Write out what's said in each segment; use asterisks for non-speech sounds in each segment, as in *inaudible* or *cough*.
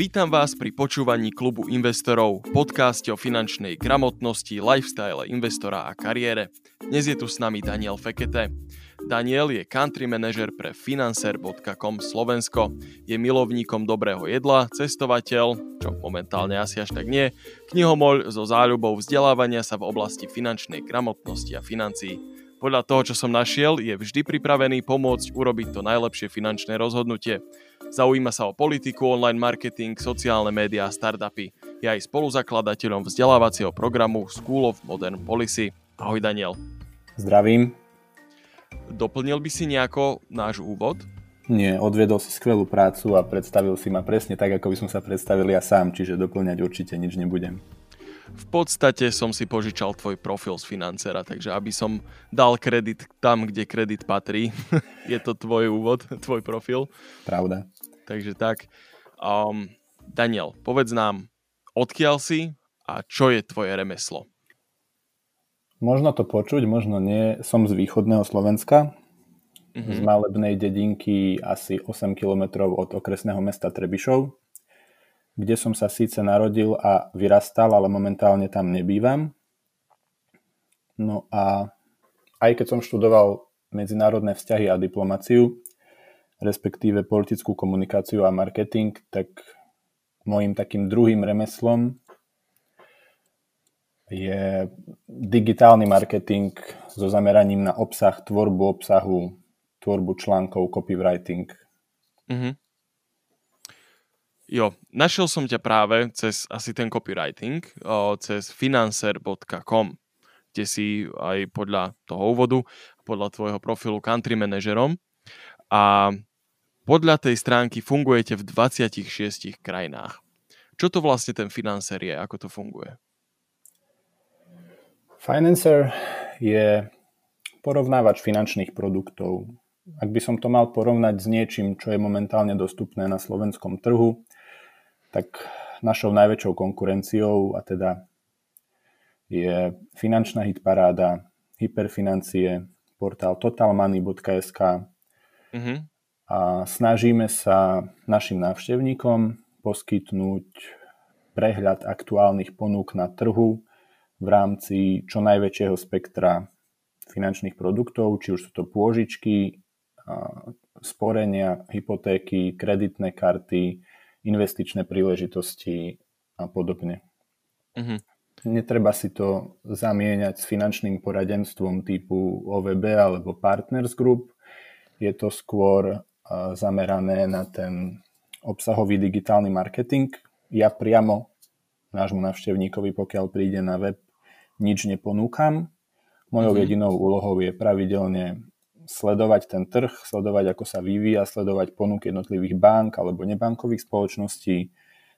Vítam vás pri počúvaní klubu investorov, podcaste o finančnej gramotnosti, lifestyle investora a kariére. Dnes je tu s nami Daniel Fekete. Daniel je country manager pre financer.com Slovensko. Je milovníkom dobrého jedla, cestovateľ, čo momentálne asi až tak nie, knihomoľ so záľubou vzdelávania sa v oblasti finančnej gramotnosti a financií. Podľa toho, čo som našiel, je vždy pripravený pomôcť urobiť to najlepšie finančné rozhodnutie. Zaujíma sa o politiku, online marketing, sociálne médiá a startupy. Je aj spoluzakladateľom vzdelávacieho programu School of Modern Policy. Ahoj Daniel. Zdravím. Doplnil by si nejako náš úvod? Nie, odviedol si skvelú prácu a predstavil si ma presne tak, ako by som sa predstavil ja sám, čiže doplňať určite nič nebudem v podstate som si požičal tvoj profil z financera, takže aby som dal kredit tam, kde kredit patrí, *laughs* je to tvoj úvod, tvoj profil. Pravda. Takže tak. Um, Daniel, povedz nám, odkiaľ si a čo je tvoje remeslo? Možno to počuť, možno nie. Som z východného Slovenska, mm-hmm. z malebnej dedinky asi 8 km od okresného mesta Trebišov kde som sa síce narodil a vyrastal, ale momentálne tam nebývam. No a aj keď som študoval medzinárodné vzťahy a diplomáciu, respektíve politickú komunikáciu a marketing, tak môjim takým druhým remeslom je digitálny marketing so zameraním na obsah, tvorbu obsahu, tvorbu článkov, copywriting. Mm-hmm. Jo, našiel som ťa práve cez asi ten copywriting, o, cez financer.com, kde si aj podľa toho úvodu, podľa tvojho profilu country manažerom a podľa tej stránky fungujete v 26 krajinách. Čo to vlastne ten Financer je? Ako to funguje? Financer je porovnávač finančných produktov. Ak by som to mal porovnať s niečím, čo je momentálne dostupné na slovenskom trhu, tak našou najväčšou konkurenciou a teda je finančná hitparáda, hyperfinancie, portál totalmoney.sk mm-hmm. A snažíme sa našim návštevníkom poskytnúť prehľad aktuálnych ponúk na trhu v rámci čo najväčšieho spektra finančných produktov, či už sú to pôžičky, sporenia, hypotéky, kreditné karty, investičné príležitosti a podobne. Mm-hmm. Netreba si to zamieňať s finančným poradenstvom typu OVB alebo Partners Group. Je to skôr zamerané na ten obsahový digitálny marketing. Ja priamo nášmu navštevníkovi, pokiaľ príde na web, nič neponúkam. Mojou mm-hmm. jedinou úlohou je pravidelne sledovať ten trh, sledovať, ako sa vyvíja, sledovať ponuky jednotlivých bank alebo nebankových spoločností,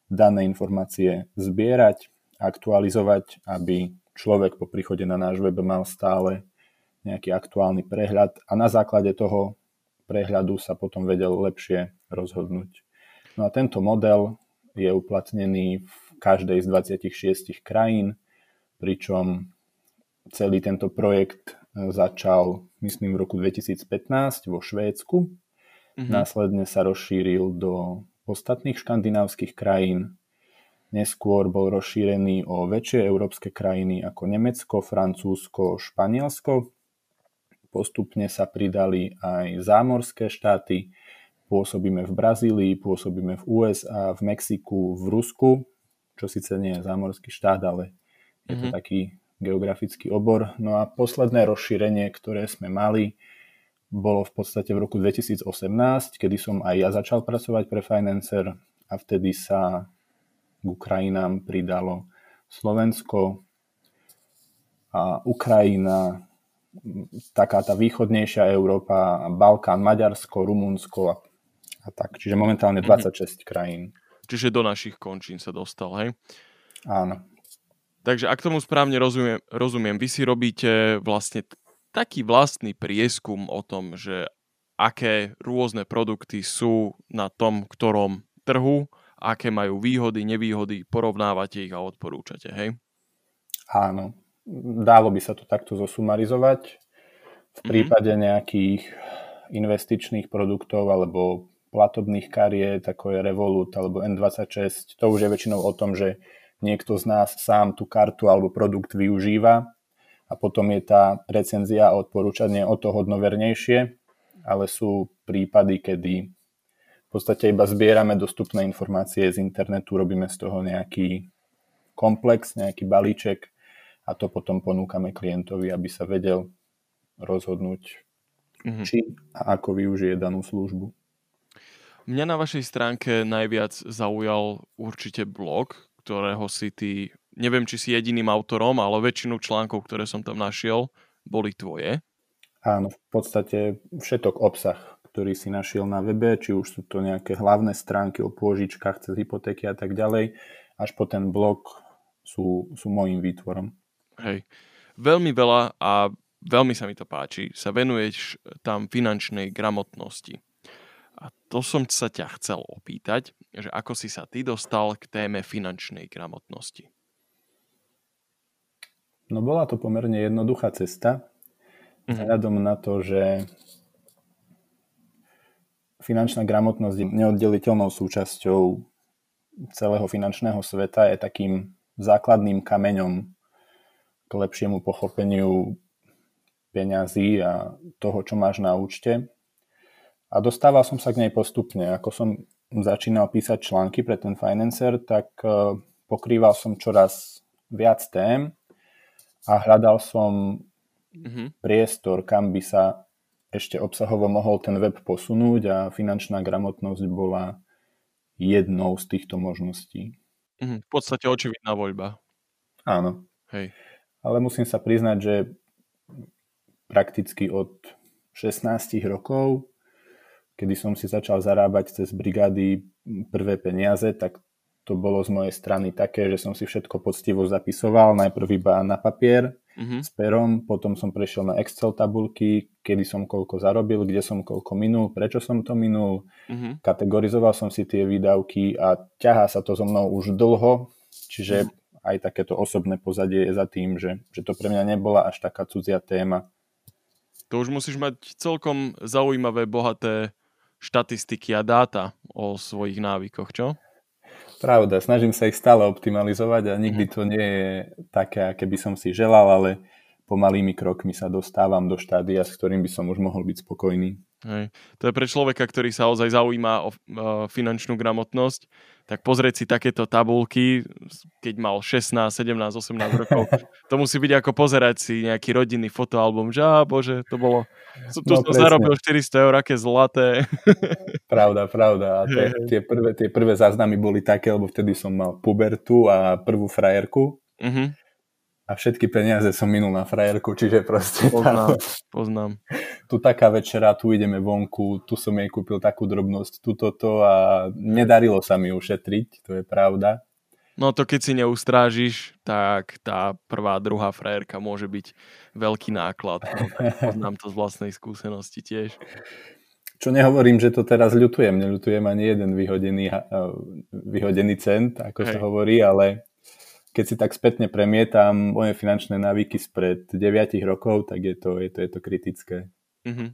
dané informácie zbierať, aktualizovať, aby človek po príchode na náš web mal stále nejaký aktuálny prehľad a na základe toho prehľadu sa potom vedel lepšie rozhodnúť. No a tento model je uplatnený v každej z 26 krajín, pričom celý tento projekt začal, myslím, v roku 2015 vo Švédsku. Mm-hmm. Následne sa rozšíril do ostatných škandinávskych krajín. Neskôr bol rozšírený o väčšie európske krajiny ako Nemecko, Francúzsko, Španielsko. Postupne sa pridali aj zámorské štáty. Pôsobíme v Brazílii, pôsobíme v USA, v Mexiku, v Rusku, čo síce nie je zámorský štát, ale je to mm-hmm. taký geografický obor. No a posledné rozšírenie, ktoré sme mali, bolo v podstate v roku 2018, kedy som aj ja začal pracovať pre Financer a vtedy sa k Ukrajinám pridalo Slovensko a Ukrajina, taká tá východnejšia Európa, Balkán, Maďarsko, Rumunsko a, a tak. Čiže momentálne 26 mm-hmm. krajín. Čiže do našich končín sa dostal, hej? Áno. Takže ak tomu správne rozumiem, rozumiem, vy si robíte vlastne taký vlastný prieskum o tom, že aké rôzne produkty sú na tom, ktorom trhu, aké majú výhody, nevýhody, porovnávate ich a odporúčate, hej? Áno. Dalo by sa to takto zosumarizovať. V mhm. prípade nejakých investičných produktov alebo platobných kariet, ako je Revolut alebo N26, to už je väčšinou o tom, že niekto z nás sám tú kartu alebo produkt využíva a potom je tá recenzia a odporúčanie o to hodnovernejšie, ale sú prípady, kedy v podstate iba zbierame dostupné informácie z internetu, robíme z toho nejaký komplex, nejaký balíček a to potom ponúkame klientovi, aby sa vedel rozhodnúť, mm-hmm. či a ako využije danú službu. Mňa na vašej stránke najviac zaujal určite blog, ktorého si ty, neviem či si jediným autorom, ale väčšinu článkov, ktoré som tam našiel, boli tvoje. Áno, v podstate všetok obsah, ktorý si našiel na webe, či už sú to nejaké hlavné stránky o pôžičkách cez hypotéky a tak ďalej, až po ten blog sú, sú môjim výtvorom. Hej. Veľmi veľa a veľmi sa mi to páči, sa venuješ tam finančnej gramotnosti. A to som sa ťa chcel opýtať, že ako si sa ty dostal k téme finančnej gramotnosti? No bola to pomerne jednoduchá cesta, mm-hmm. na to, že finančná gramotnosť je neoddeliteľnou súčasťou celého finančného sveta, je takým základným kameňom k lepšiemu pochopeniu peňazí a toho, čo máš na účte. A dostával som sa k nej postupne. Ako som začínal písať články pre ten Financer, tak e, pokrýval som čoraz viac tém a hľadal som mm-hmm. priestor, kam by sa ešte obsahovo mohol ten web posunúť a finančná gramotnosť bola jednou z týchto možností. Mm-hmm. V podstate očividná voľba. Áno. Hej. Ale musím sa priznať, že prakticky od 16 rokov kedy som si začal zarábať cez brigády prvé peniaze, tak to bolo z mojej strany také, že som si všetko poctivo zapisoval, najprv iba na papier mm-hmm. s perom, potom som prešiel na Excel tabulky, kedy som koľko zarobil, kde som koľko minul, prečo som to minul, mm-hmm. kategorizoval som si tie výdavky a ťahá sa to so mnou už dlho, čiže mm-hmm. Aj takéto osobné pozadie je za tým, že, že to pre mňa nebola až taká cudzia téma. To už musíš mať celkom zaujímavé, bohaté štatistiky a dáta o svojich návykoch, čo? Pravda, snažím sa ich stále optimalizovať a nikdy mhm. to nie je také, aké by som si želal, ale pomalými krokmi sa dostávam do štádia, s ktorým by som už mohol byť spokojný. Hej. To je pre človeka, ktorý sa ozaj zaujíma o finančnú gramotnosť, tak pozrieť si takéto tabulky, keď mal 16, 17, 18 rokov, *laughs* to musí byť ako pozerať si nejaký rodinný fotoalbum, že á, bože, to bolo, tu no, som presne. zarobil 400 eur, aké zlaté. *laughs* *laughs* Pravda, pravda. A tie, tie, prvé, tie prvé záznamy boli také, lebo vtedy som mal pubertu a prvú frajerku. Uh-huh a všetky peniaze som minul na frajerku, čiže proste... Poznám, tá, poznám. *laughs* Tu taká večera, tu ideme vonku, tu som jej kúpil takú drobnosť, tu toto a nedarilo sa mi ušetriť, to je pravda. No to keď si neustrážiš, tak tá prvá, druhá frajerka môže byť veľký náklad. No, poznám to z vlastnej skúsenosti tiež. Čo nehovorím, že to teraz ľutujem, neľutujem ani jeden vyhodený, vyhodený cent, ako Hej. sa hovorí, ale keď si tak spätne premietam moje finančné návyky spred 9 rokov, tak je to, je to, je to kritické. Uh-huh.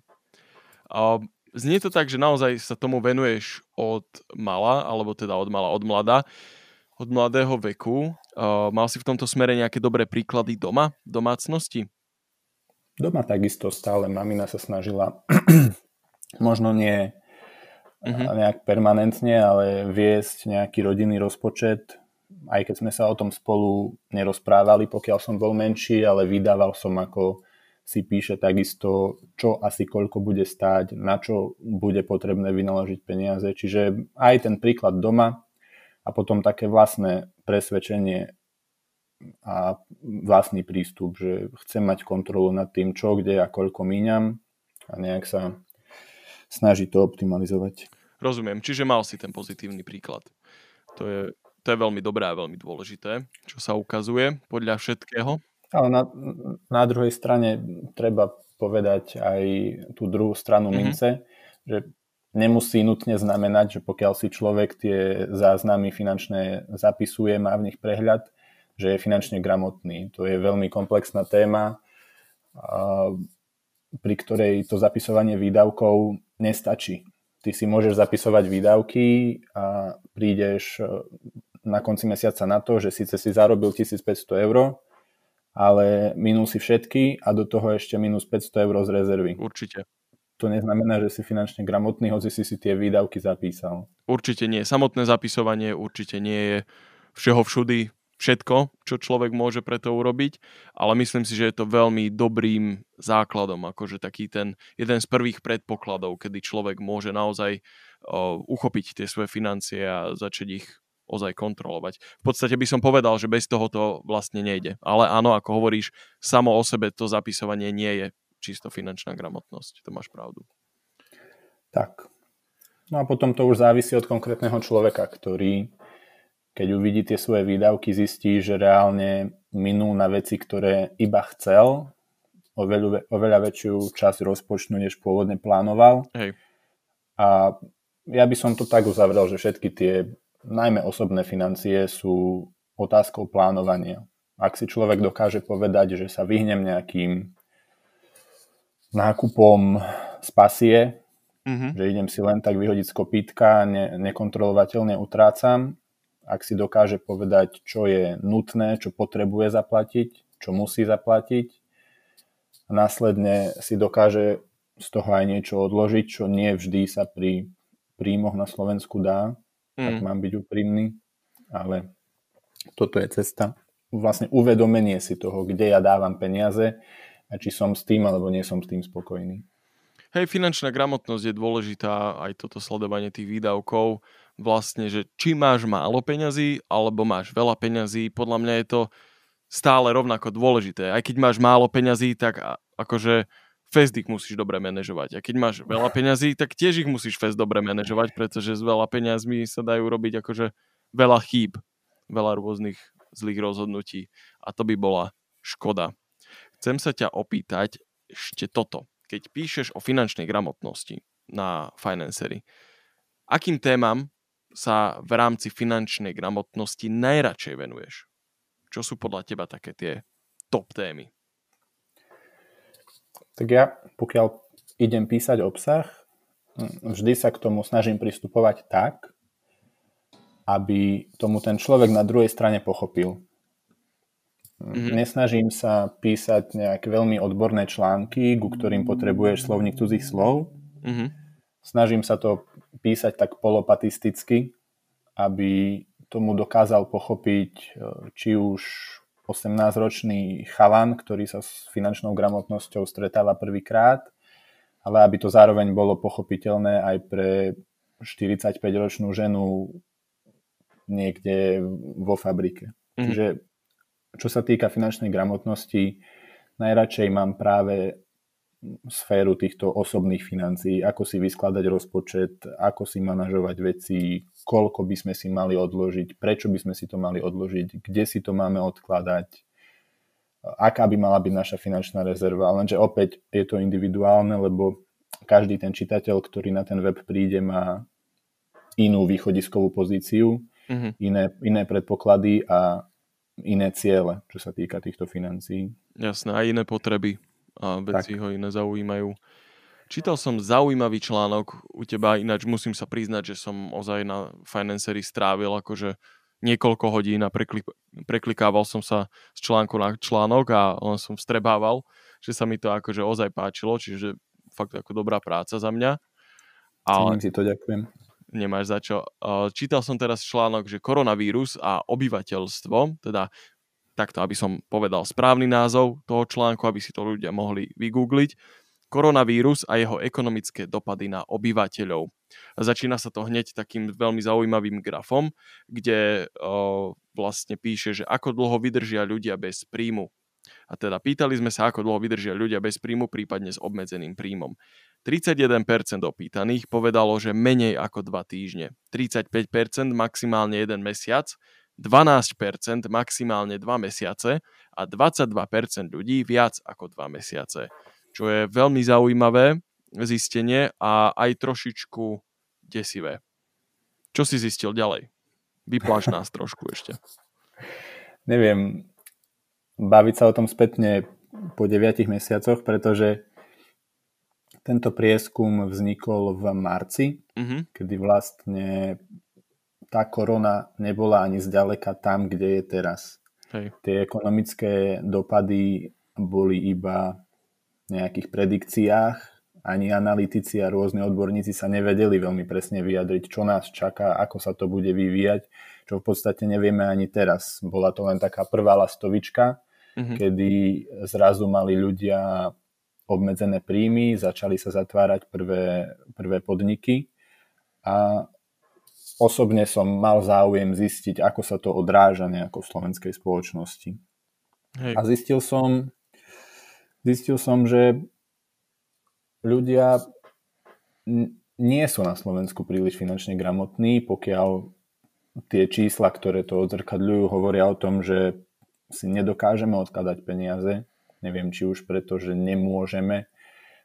A znie to tak, že naozaj sa tomu venuješ od mala, alebo teda od mala, od mlada, od mladého veku. Uh, mal si v tomto smere nejaké dobré príklady doma, domácnosti? Doma takisto stále mamina sa snažila, *clears throat* možno nie uh-huh. nejak permanentne, ale viesť nejaký rodinný rozpočet, aj keď sme sa o tom spolu nerozprávali, pokiaľ som bol menší, ale vydával som ako si píše takisto, čo asi koľko bude stáť, na čo bude potrebné vynaložiť peniaze. Čiže aj ten príklad doma a potom také vlastné presvedčenie a vlastný prístup, že chcem mať kontrolu nad tým, čo, kde a koľko míňam a nejak sa snažiť to optimalizovať. Rozumiem, čiže mal si ten pozitívny príklad. To je to je veľmi dobré a veľmi dôležité, čo sa ukazuje podľa všetkého. Ale na, na druhej strane treba povedať aj tú druhú stranu mm-hmm. mince, že nemusí nutne znamenať, že pokiaľ si človek tie záznamy finančné zapisuje, má v nich prehľad, že je finančne gramotný. To je veľmi komplexná téma, pri ktorej to zapisovanie výdavkov nestačí. ty si môžeš zapisovať výdavky a prídeš na konci mesiaca na to, že síce si zarobil 1500 eur, ale minul si všetky a do toho ešte minus 500 eur z rezervy. Určite. To neznamená, že si finančne gramotný, hoci si si tie výdavky zapísal. Určite nie. Samotné zapisovanie určite nie je všeho všudy všetko, čo človek môže preto urobiť, ale myslím si, že je to veľmi dobrým základom, akože taký ten jeden z prvých predpokladov, kedy človek môže naozaj uh, uchopiť tie svoje financie a začať ich ozaj kontrolovať. V podstate by som povedal, že bez toho to vlastne nejde. Ale áno, ako hovoríš, samo o sebe to zapisovanie nie je čisto finančná gramotnosť. To máš pravdu. Tak. No a potom to už závisí od konkrétneho človeka, ktorý keď uvidí tie svoje výdavky, zistí, že reálne minul na veci, ktoré iba chcel, oveľa, oveľa väčšiu časť rozpočtu, než pôvodne plánoval. Hej. A ja by som to tak uzavrel, že všetky tie najmä osobné financie sú otázkou plánovania. Ak si človek dokáže povedať, že sa vyhnem nejakým nákupom z pasie, mm-hmm. že idem si len tak vyhodiť z kopítka, ne, nekontrolovateľne utrácam, ak si dokáže povedať, čo je nutné, čo potrebuje zaplatiť, čo musí zaplatiť a následne si dokáže z toho aj niečo odložiť, čo nie vždy sa pri príjmoch na Slovensku dá, mm. ak mám byť úprimný, ale toto je cesta. Vlastne uvedomenie si toho, kde ja dávam peniaze a či som s tým alebo nie som s tým spokojný. Hej, finančná gramotnosť je dôležitá, aj toto sledovanie tých výdavkov. Vlastne, že či máš málo peňazí, alebo máš veľa peňazí, podľa mňa je to stále rovnako dôležité. Aj keď máš málo peňazí, tak akože fest ich musíš dobre manažovať. A keď máš veľa *laughs* peňazí, tak tiež ich musíš fest dobre manažovať, pretože s veľa peňazmi sa dajú robiť akože veľa chýb, veľa rôznych zlých rozhodnutí. A to by bola škoda. Chcem sa ťa opýtať ešte toto. Keď píšeš o finančnej gramotnosti na Financery, akým témam sa v rámci finančnej gramotnosti najradšej venuješ? Čo sú podľa teba také tie top témy? Tak ja, pokiaľ idem písať obsah, vždy sa k tomu snažím pristupovať tak, aby tomu ten človek na druhej strane pochopil. Mm-hmm. Nesnažím sa písať nejaké veľmi odborné články, ku ktorým potrebuješ slovník cudzích slov. Mm-hmm. Snažím sa to písať tak polopatisticky, aby tomu dokázal pochopiť či už 18-ročný chalan, ktorý sa s finančnou gramotnosťou stretáva prvýkrát, ale aby to zároveň bolo pochopiteľné aj pre 45-ročnú ženu niekde vo fabrike. Mm. Čiže čo sa týka finančnej gramotnosti, najradšej mám práve sféru týchto osobných financií, ako si vyskladať rozpočet, ako si manažovať veci, koľko by sme si mali odložiť, prečo by sme si to mali odložiť, kde si to máme odkladať, aká by mala byť naša finančná rezerva. Lenže opäť je to individuálne, lebo každý ten čitateľ, ktorý na ten web príde, má inú východiskovú pozíciu, mm-hmm. iné, iné predpoklady a iné ciele, čo sa týka týchto financií. Jasné, aj iné potreby a veci tak. ho iné zaujímajú. Čítal som zaujímavý článok u teba, ináč musím sa priznať, že som ozaj na Financery strávil akože niekoľko hodín a preklik, preklikával som sa z článku na článok a len som vstrebával, že sa mi to akože ozaj páčilo, čiže fakt ako dobrá práca za mňa. Ale si to, ďakujem. Nemáš za čo. Čítal som teraz článok, že koronavírus a obyvateľstvo, teda takto, aby som povedal správny názov toho článku, aby si to ľudia mohli vygoogliť. Koronavírus a jeho ekonomické dopady na obyvateľov. Začína sa to hneď takým veľmi zaujímavým grafom, kde o, vlastne píše, že ako dlho vydržia ľudia bez príjmu. A teda pýtali sme sa, ako dlho vydržia ľudia bez príjmu, prípadne s obmedzeným príjmom. 31% opýtaných povedalo, že menej ako 2 týždne. 35% maximálne 1 mesiac 12% maximálne 2 mesiace a 22% ľudí viac ako 2 mesiace. Čo je veľmi zaujímavé zistenie a aj trošičku desivé. Čo si zistil ďalej? Vypláš *laughs* nás trošku ešte. Neviem, baviť sa o tom spätne po 9 mesiacoch, pretože Tento prieskum vznikol v marci, mm-hmm. kedy vlastne tá korona nebola ani zďaleka tam, kde je teraz. Hej. Tie ekonomické dopady boli iba v nejakých predikciách. Ani analytici a rôzni odborníci sa nevedeli veľmi presne vyjadriť, čo nás čaká, ako sa to bude vyvíjať, čo v podstate nevieme ani teraz. Bola to len taká prvá lastovička, mm-hmm. kedy zrazu mali ľudia obmedzené príjmy, začali sa zatvárať prvé, prvé podniky a osobne som mal záujem zistiť, ako sa to odráža nejako v slovenskej spoločnosti. Hej. A zistil som, zistil som, že ľudia nie sú na Slovensku príliš finančne gramotní, pokiaľ tie čísla, ktoré to odzrkadľujú, hovoria o tom, že si nedokážeme odkladať peniaze, Neviem, či už preto, že nemôžeme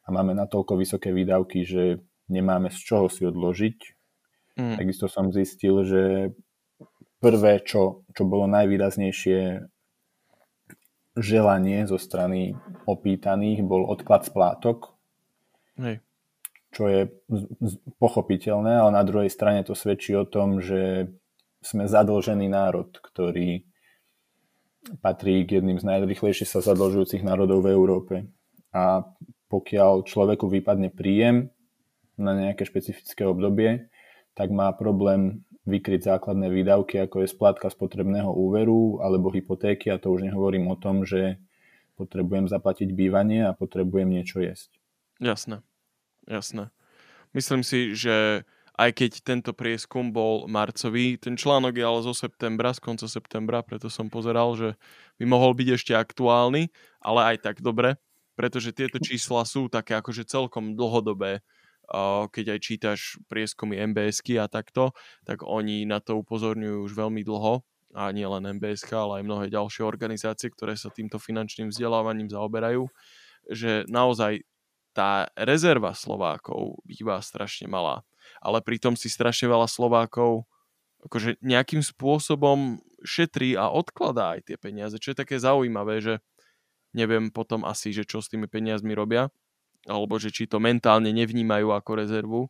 a máme natoľko vysoké výdavky, že nemáme z čoho si odložiť. Mm. Takisto som zistil, že prvé, čo, čo bolo najvýraznejšie želanie zo strany opýtaných, bol odklad splátok. Hej. Čo je pochopiteľné, ale na druhej strane to svedčí o tom, že sme zadlžený národ, ktorý patrí k jedným z najrychlejšie sa zadlžujúcich národov v Európe. A pokiaľ človeku vypadne príjem na nejaké špecifické obdobie, tak má problém vykryť základné výdavky, ako je splátka spotrebného úveru alebo hypotéky a to už nehovorím o tom, že potrebujem zaplatiť bývanie a potrebujem niečo jesť. Jasné, jasné. Myslím si, že aj keď tento prieskum bol marcový. Ten článok je ale zo septembra, z konca septembra, preto som pozeral, že by mohol byť ešte aktuálny, ale aj tak dobre, pretože tieto čísla sú také akože celkom dlhodobé. Keď aj čítaš prieskumy MBSky a takto, tak oni na to upozorňujú už veľmi dlho. A nie len MBSK, ale aj mnohé ďalšie organizácie, ktoré sa týmto finančným vzdelávaním zaoberajú, že naozaj tá rezerva Slovákov býva strašne malá. Ale pritom si strašne veľa Slovákov akože nejakým spôsobom šetrí a odkladá aj tie peniaze, čo je také zaujímavé, že neviem potom asi, že čo s tými peniazmi robia, alebo že či to mentálne nevnímajú ako rezervu,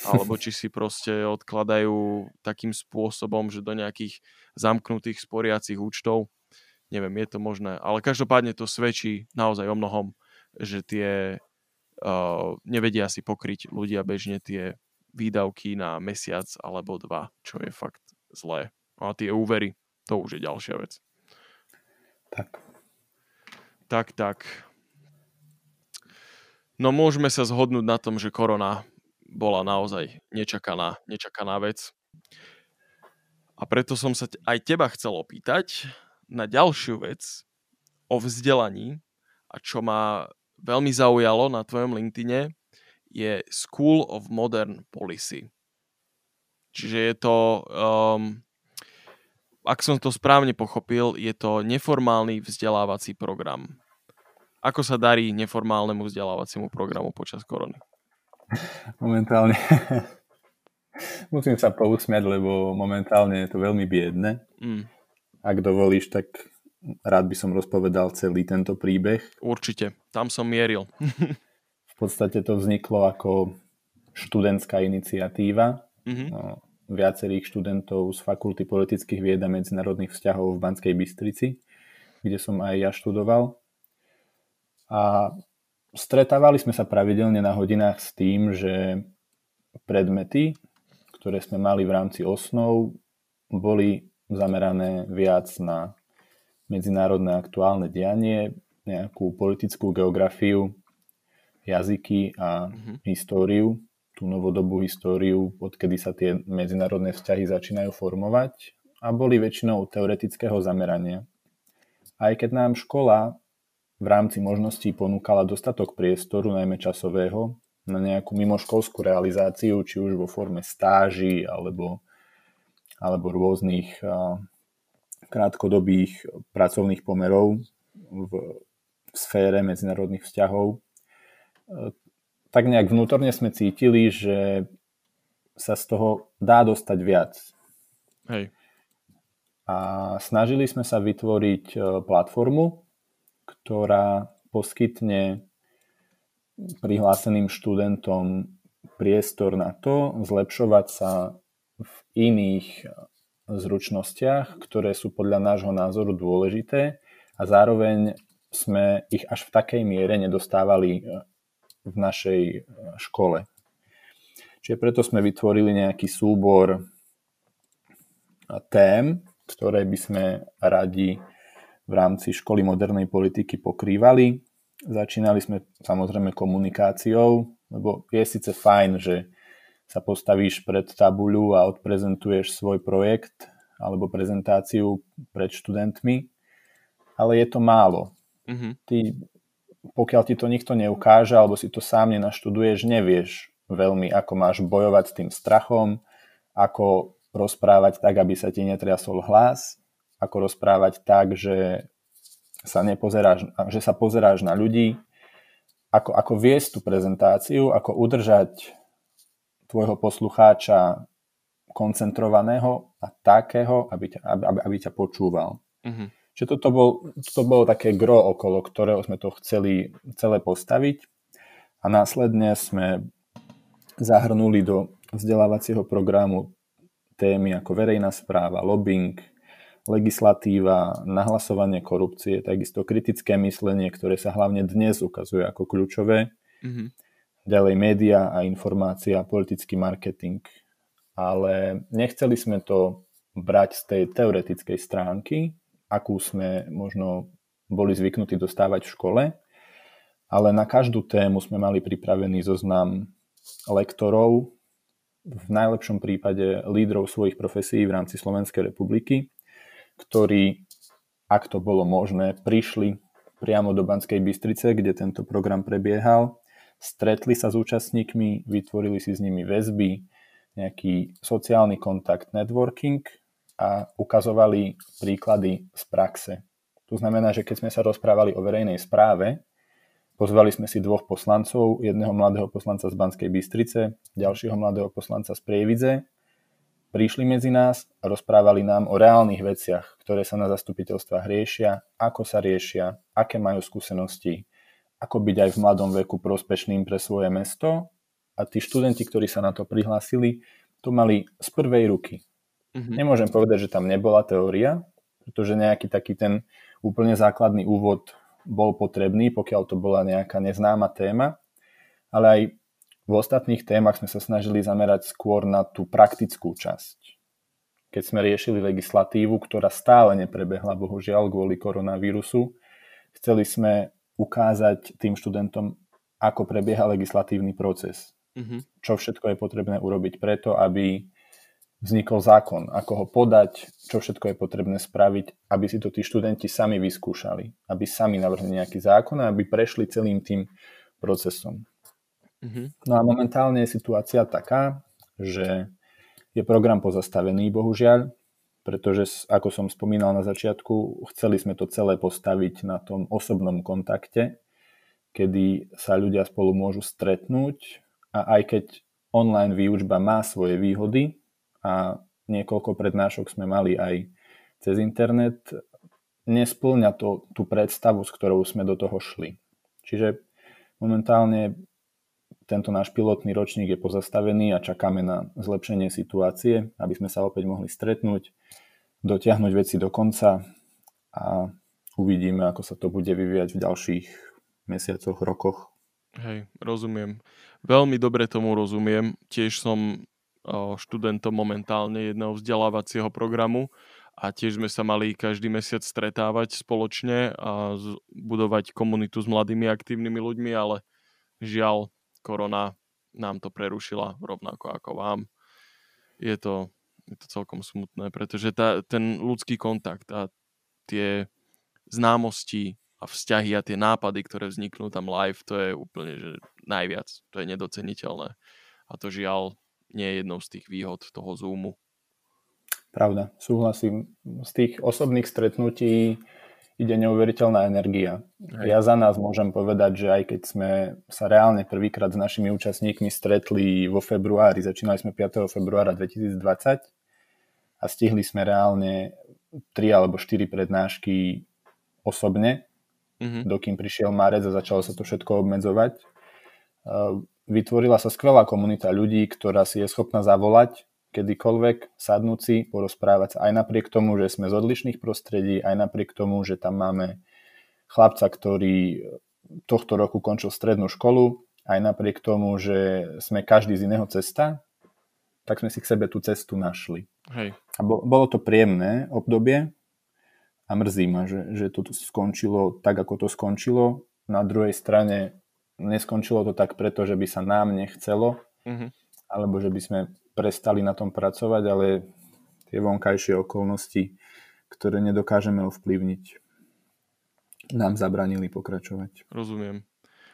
alebo či si proste odkladajú takým spôsobom, že do nejakých zamknutých sporiacich účtov. Neviem, je to možné. Ale každopádne to svedčí naozaj o mnohom, že tie uh, nevedia si pokryť ľudia bežne tie výdavky na mesiac alebo dva, čo je fakt zlé. A tie úvery, to už je ďalšia vec. Tak. Tak, tak. No môžeme sa zhodnúť na tom, že korona bola naozaj nečakaná, nečakaná vec. A preto som sa aj teba chcel opýtať na ďalšiu vec o vzdelaní a čo ma veľmi zaujalo na tvojom LinkedIne, je School of Modern Policy. Čiže je to, um, ak som to správne pochopil, je to neformálny vzdelávací program. Ako sa darí neformálnemu vzdelávaciemu programu počas korony? Momentálne *laughs* musím sa pousmiať, lebo momentálne je to veľmi biedne. Mm. Ak dovolíš, tak rád by som rozpovedal celý tento príbeh. Určite, tam som mieril. *laughs* podstate to vzniklo ako študentská iniciatíva mm-hmm. viacerých študentov z Fakulty politických vied a medzinárodných vzťahov v Banskej Bystrici, kde som aj ja študoval. A stretávali sme sa pravidelne na hodinách s tým, že predmety, ktoré sme mali v rámci osnov, boli zamerané viac na medzinárodné aktuálne dianie, nejakú politickú geografiu jazyky a mm-hmm. históriu, tú novodobú históriu, odkedy sa tie medzinárodné vzťahy začínajú formovať a boli väčšinou teoretického zamerania. Aj keď nám škola v rámci možností ponúkala dostatok priestoru, najmä časového, na nejakú mimoškolskú realizáciu, či už vo forme stáží alebo, alebo rôznych krátkodobých pracovných pomerov v, v sfére medzinárodných vzťahov, tak nejak vnútorne sme cítili, že sa z toho dá dostať viac. Hej. A snažili sme sa vytvoriť e, platformu, ktorá poskytne prihláseným študentom priestor na to zlepšovať sa v iných zručnostiach, ktoré sú podľa nášho názoru dôležité a zároveň sme ich až v takej miere nedostávali v našej škole. Čiže preto sme vytvorili nejaký súbor tém, ktoré by sme radi v rámci školy modernej politiky pokrývali. Začínali sme samozrejme komunikáciou, lebo je síce fajn, že sa postavíš pred tabuľu a odprezentuješ svoj projekt alebo prezentáciu pred študentmi, ale je to málo. Mm-hmm. Ty, pokiaľ ti to nikto neukáže alebo si to sám nenaštuduješ, nevieš veľmi, ako máš bojovať s tým strachom, ako rozprávať tak, aby sa ti netriasol hlas, ako rozprávať tak, že sa, nepozeráš, že sa pozeráš na ľudí, ako, ako viesť tú prezentáciu, ako udržať tvojho poslucháča koncentrovaného a takého, aby ťa, aby, aby ťa počúval. Mm-hmm. Čiže toto, bol, toto bolo také gro, okolo ktorého sme to chceli celé postaviť a následne sme zahrnuli do vzdelávacieho programu témy ako verejná správa, lobbying, legislatíva, nahlasovanie korupcie, takisto kritické myslenie, ktoré sa hlavne dnes ukazuje ako kľúčové. Mm-hmm ďalej média a informácia, politický marketing. Ale nechceli sme to brať z tej teoretickej stránky, akú sme možno boli zvyknutí dostávať v škole, ale na každú tému sme mali pripravený zoznam lektorov, v najlepšom prípade lídrov svojich profesí v rámci Slovenskej republiky, ktorí, ak to bolo možné, prišli priamo do Banskej Bystrice, kde tento program prebiehal stretli sa s účastníkmi, vytvorili si s nimi väzby, nejaký sociálny kontakt, networking a ukazovali príklady z praxe. To znamená, že keď sme sa rozprávali o verejnej správe, pozvali sme si dvoch poslancov, jedného mladého poslanca z Banskej Bystrice, ďalšieho mladého poslanca z Prievidze, prišli medzi nás a rozprávali nám o reálnych veciach, ktoré sa na zastupiteľstvách riešia, ako sa riešia, aké majú skúsenosti, ako byť aj v mladom veku prospešným pre svoje mesto a tí študenti, ktorí sa na to prihlásili, to mali z prvej ruky. Mm-hmm. Nemôžem povedať, že tam nebola teória, pretože nejaký taký ten úplne základný úvod bol potrebný, pokiaľ to bola nejaká neznáma téma, ale aj v ostatných témach sme sa snažili zamerať skôr na tú praktickú časť. Keď sme riešili legislatívu, ktorá stále neprebehla, bohužiaľ, kvôli koronavírusu, chceli sme ukázať tým študentom, ako prebieha legislatívny proces. Mm-hmm. Čo všetko je potrebné urobiť preto, aby vznikol zákon, ako ho podať, čo všetko je potrebné spraviť, aby si to tí študenti sami vyskúšali, aby sami navrhli nejaký zákon a aby prešli celým tým procesom. Mm-hmm. No a momentálne je situácia taká, že je program pozastavený, bohužiaľ, pretože ako som spomínal na začiatku, chceli sme to celé postaviť na tom osobnom kontakte, kedy sa ľudia spolu môžu stretnúť a aj keď online výučba má svoje výhody a niekoľko prednášok sme mali aj cez internet, nesplňa to tú predstavu, s ktorou sme do toho šli. Čiže momentálne tento náš pilotný ročník je pozastavený a čakáme na zlepšenie situácie, aby sme sa opäť mohli stretnúť, dotiahnuť veci do konca a uvidíme, ako sa to bude vyvíjať v ďalších mesiacoch, rokoch. Hej, rozumiem. Veľmi dobre tomu rozumiem. Tiež som študentom momentálne jedného vzdelávacieho programu a tiež sme sa mali každý mesiac stretávať spoločne a budovať komunitu s mladými aktívnymi ľuďmi, ale žiaľ korona nám to prerušila rovnako ako vám. Je to, je to celkom smutné, pretože tá, ten ľudský kontakt a tie známosti a vzťahy a tie nápady, ktoré vzniknú tam live, to je úplne že najviac. To je nedoceniteľné. A to žiaľ nie je jednou z tých výhod toho Zoomu. Pravda, súhlasím. Z tých osobných stretnutí ide neuveriteľná energia. Hej. Ja za nás môžem povedať, že aj keď sme sa reálne prvýkrát s našimi účastníkmi stretli vo februári, začínali sme 5. februára 2020 a stihli sme reálne 3 alebo 4 prednášky osobne, mm-hmm. dokým prišiel marec a začalo sa to všetko obmedzovať, vytvorila sa skvelá komunita ľudí, ktorá si je schopná zavolať kedykoľvek, sadnúť si, porozprávať sa aj napriek tomu, že sme z odlišných prostredí, aj napriek tomu, že tam máme chlapca, ktorý tohto roku končil strednú školu, aj napriek tomu, že sme každý z iného cesta, tak sme si k sebe tú cestu našli. Hej. A bolo to príjemné obdobie a mrzí ma, že, že to skončilo tak, ako to skončilo. Na druhej strane neskončilo to tak preto, že by sa nám nechcelo, uh-huh. alebo že by sme prestali na tom pracovať, ale tie vonkajšie okolnosti, ktoré nedokážeme ovplyvniť, nám zabranili pokračovať. Rozumiem.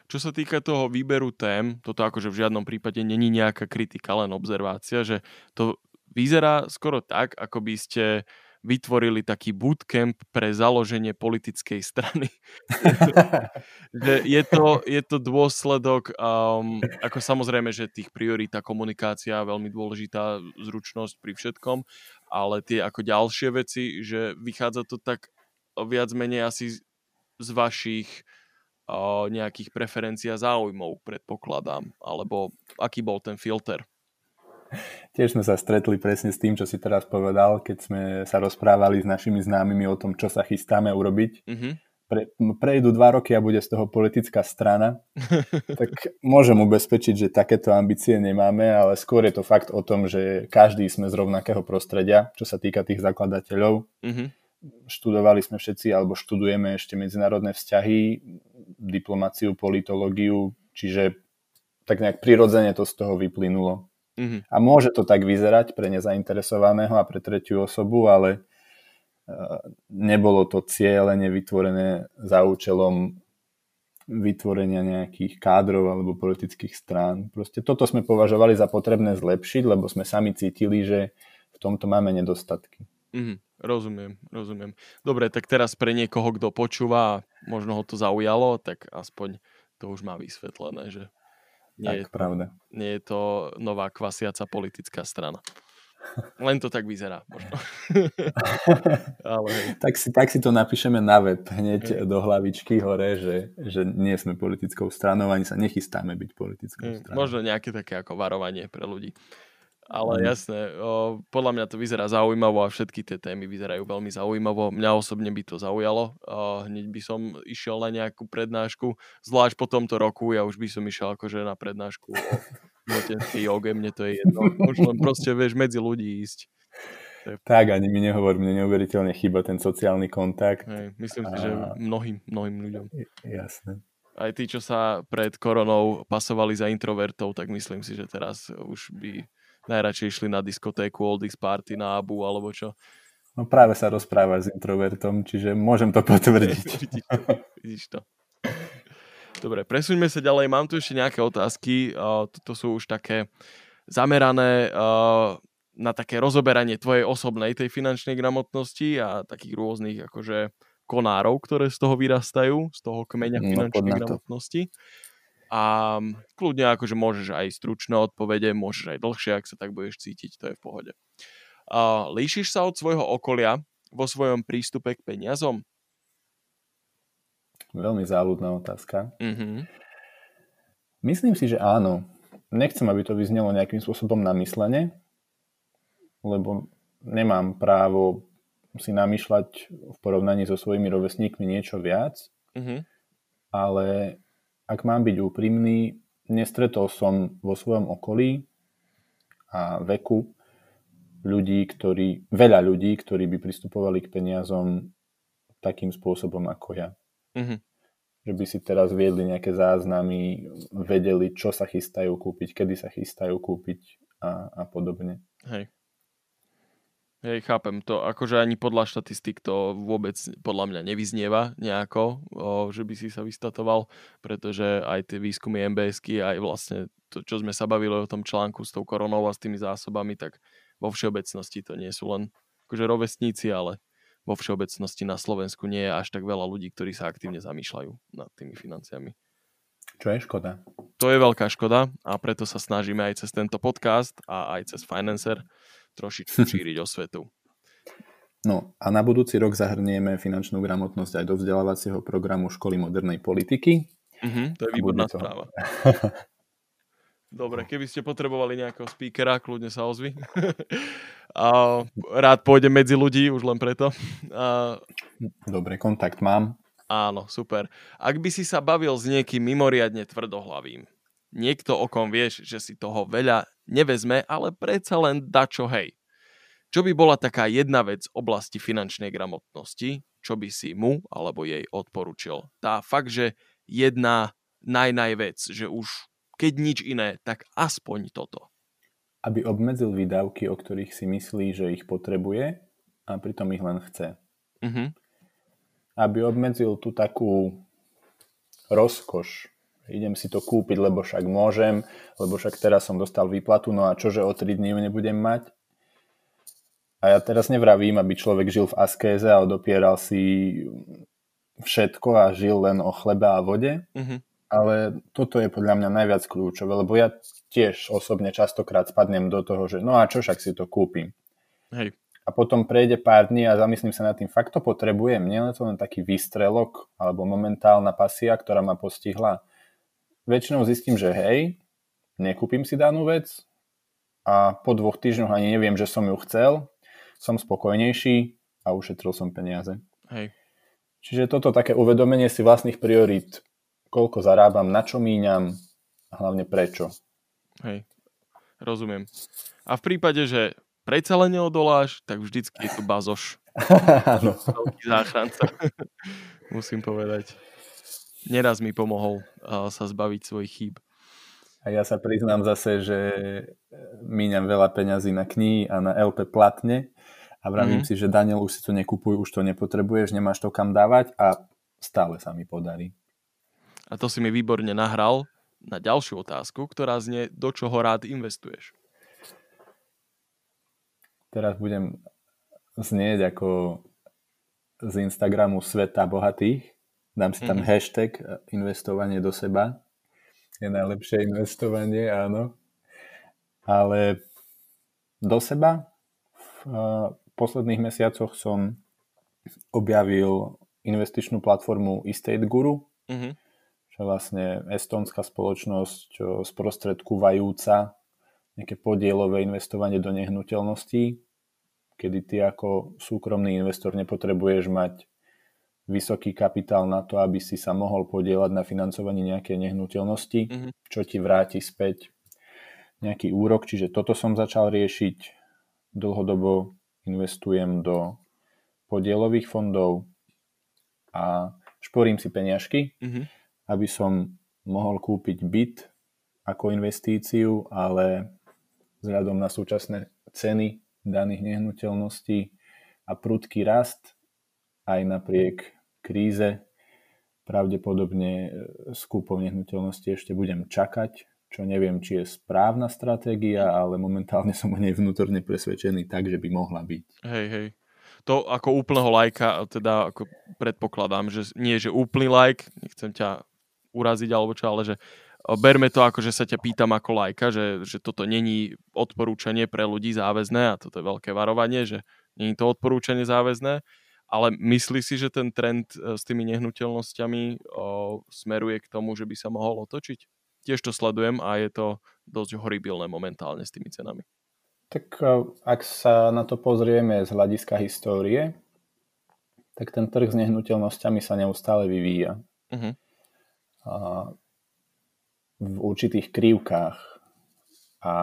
Čo sa týka toho výberu tém, toto akože v žiadnom prípade není nejaká kritika, len obzervácia, že to vyzerá skoro tak, ako by ste vytvorili taký bootcamp pre založenie politickej strany. *laughs* je, to, je to dôsledok, um, ako samozrejme, že tých priorít a komunikácia veľmi dôležitá zručnosť pri všetkom, ale tie ako ďalšie veci, že vychádza to tak viac menej asi z vašich uh, nejakých preferencií a záujmov, predpokladám, alebo aký bol ten filter? Tiež sme sa stretli presne s tým, čo si teraz povedal, keď sme sa rozprávali s našimi známymi o tom, čo sa chystáme urobiť. Mm-hmm. Pre, prejdú dva roky a bude z toho politická strana, *laughs* tak môžem ubezpečiť, že takéto ambície nemáme, ale skôr je to fakt o tom, že každý sme z rovnakého prostredia, čo sa týka tých zakladateľov. Mm-hmm. Študovali sme všetci, alebo študujeme ešte medzinárodné vzťahy, diplomáciu, politológiu, čiže tak nejak prirodzene to z toho vyplynulo. Mm-hmm. A môže to tak vyzerať pre nezainteresovaného a pre tretiu osobu, ale uh, nebolo to cieľene vytvorené za účelom vytvorenia nejakých kádrov alebo politických strán. Proste toto sme považovali za potrebné zlepšiť, lebo sme sami cítili, že v tomto máme nedostatky. Mm-hmm. Rozumiem, rozumiem. Dobre, tak teraz pre niekoho, kto počúva a možno ho to zaujalo, tak aspoň to už má vysvetlené, že nie, tak, pravda. nie je to nová kvasiaca politická strana. Len to tak vyzerá, možno. *laughs* Ale... tak, si, tak si to napíšeme na web hneď do hlavičky hore, že, že nie sme politickou stranou, ani sa nechystáme byť politickou stranou. Možno nejaké také ako varovanie pre ľudí. Ale mm. jasné, o, podľa mňa to vyzerá zaujímavo a všetky tie témy vyzerajú veľmi zaujímavo. Mňa osobne by to zaujalo. O, hneď by som išiel na nejakú prednášku, zvlášť po tomto roku, ja už by som išiel akože na prednášku o motenskej joge, mne to je jedno. Už len proste vieš medzi ľudí ísť. Tak, ani mi nehovor, mne neuveriteľne chýba ten sociálny kontakt. Hej, myslím a... si, že mnohým, mnohým ľuďom. Jasné aj tí, čo sa pred koronou pasovali za introvertov, tak myslím si, že teraz už by najradšej išli na diskotéku, oldies party, na Abu alebo čo. No práve sa rozprávaš s introvertom, čiže môžem to potvrdiť. *laughs* vidíš, to, vidíš to. Dobre, presuňme sa ďalej. Mám tu ešte nejaké otázky. Toto sú už také zamerané na také rozoberanie tvojej osobnej tej finančnej gramotnosti a takých rôznych akože konárov, ktoré z toho vyrastajú, z toho kmeňa no, finančnej no, gramotnosti. A kľudne akože môžeš aj stručné odpovede, môžeš aj dlhšie, ak sa tak budeš cítiť, to je v pohode. A líšiš sa od svojho okolia vo svojom prístupe k peniazom? Veľmi záľudná otázka. Mm-hmm. Myslím si, že áno. Nechcem, aby to vyznelo nejakým spôsobom na myslenie, lebo nemám právo si namýšľať v porovnaní so svojimi rovesníkmi niečo viac, mm-hmm. ale ak mám byť úprimný, nestretol som vo svojom okolí a veku ľudí, ktorí, veľa ľudí, ktorí by pristupovali k peniazom takým spôsobom ako ja. Mm-hmm. Že by si teraz viedli nejaké záznamy, vedeli, čo sa chystajú kúpiť, kedy sa chystajú kúpiť a, a podobne. Hej. Hej, chápem to. Akože ani podľa štatistik to vôbec podľa mňa nevyznieva nejako, o, že by si sa vystatoval, pretože aj tie výskumy MBSky, aj vlastne to, čo sme sa bavili o tom článku s tou koronou a s tými zásobami, tak vo všeobecnosti to nie sú len akože rovesníci, ale vo všeobecnosti na Slovensku nie je až tak veľa ľudí, ktorí sa aktívne zamýšľajú nad tými financiami. Čo je škoda. To je veľká škoda a preto sa snažíme aj cez tento podcast a aj cez Financer trošičku *laughs* šíriť osvetu. No a na budúci rok zahrnieme finančnú gramotnosť aj do vzdelávacieho programu Školy modernej politiky. Mm-hmm, to je výborná to... správa. *laughs* Dobre, keby ste potrebovali nejakého speakera, kľudne sa ozvi. *laughs* a rád pôjdem medzi ľudí, už len preto. A... Dobre, kontakt mám. Áno, super. Ak by si sa bavil s niekým mimoriadne tvrdohlavým, niekto o kom vieš, že si toho veľa nevezme, ale predsa len dačo hej. Čo by bola taká jedna vec oblasti finančnej gramotnosti, čo by si mu alebo jej odporučil? Tá fakt, že jedna naj vec, že už keď nič iné, tak aspoň toto. Aby obmedzil výdavky, o ktorých si myslí, že ich potrebuje a pritom ich len chce. Uh-huh. Aby obmedzil tú takú rozkoš. Idem si to kúpiť, lebo však môžem, lebo však teraz som dostal výplatu, no a čože o 3 dní ju nebudem mať? A ja teraz nevravím, aby človek žil v askéze a odopieral si všetko a žil len o chlebe a vode. Uh-huh ale toto je podľa mňa najviac kľúčové, lebo ja tiež osobne častokrát spadnem do toho, že no a čo však si to kúpim. Hej. A potom prejde pár dní a zamyslím sa nad tým, fakt to potrebujem, nie je to len taký výstrelok alebo momentálna pasia, ktorá ma postihla. Väčšinou zistím, že hej, nekúpim si danú vec a po dvoch týždňoch ani neviem, že som ju chcel, som spokojnejší a ušetril som peniaze. Hej. Čiže toto také uvedomenie si vlastných priorít koľko zarábam, na čo míňam a hlavne prečo. Hej, rozumiem. A v prípade, že predsa len neodoláš, tak vždycky je tu bazoš. *laughs* Áno. Záchranca. *laughs* Musím povedať. Neraz mi pomohol uh, sa zbaviť svojich chýb. A ja sa priznám zase, že míňam veľa peňazí na knihy a na LP platne a vravím mm-hmm. si, že Daniel, už si to nekupuj, už to nepotrebuješ, nemáš to kam dávať a stále sa mi podarí. A to si mi výborne nahral na ďalšiu otázku, ktorá znie, do čoho rád investuješ? Teraz budem znieť ako z Instagramu Sveta bohatých. Dám si tam mm-hmm. hashtag investovanie do seba. Je najlepšie investovanie, áno. Ale do seba v posledných mesiacoch som objavil investičnú platformu Estate Guru, mm-hmm čo vlastne estonská spoločnosť sprostredkúvajúca nejaké podielové investovanie do nehnuteľností, kedy ty ako súkromný investor nepotrebuješ mať vysoký kapitál na to, aby si sa mohol podielať na financovaní nejakej nehnuteľnosti, mm-hmm. čo ti vráti späť nejaký úrok. Čiže toto som začal riešiť. Dlhodobo investujem do podielových fondov a šporím si peňažky. Mm-hmm aby som mohol kúpiť byt ako investíciu, ale vzhľadom na súčasné ceny daných nehnuteľností a prudký rast aj napriek kríze. Pravdepodobne s kúpou nehnuteľnosti ešte budem čakať, čo neviem, či je správna stratégia, ale momentálne som o nej vnútorne presvedčený tak, že by mohla byť. Hej, hej. To ako úplného lajka, teda ako predpokladám, že nie, že úplný like, nechcem ťa uraziť alebo čo, ale že berme to ako, že sa ťa pýtam ako lajka, že, že toto není odporúčanie pre ľudí záväzné a toto je veľké varovanie, že není to odporúčanie záväzné, ale myslí si, že ten trend e, s tými nehnuteľnosťami o, smeruje k tomu, že by sa mohol otočiť? Tiež to sledujem a je to dosť horibilné momentálne s tými cenami. Tak e, ak sa na to pozrieme z hľadiska histórie, tak ten trh s nehnuteľnosťami sa neustále vyvíja. Uh-huh v určitých krivkách. A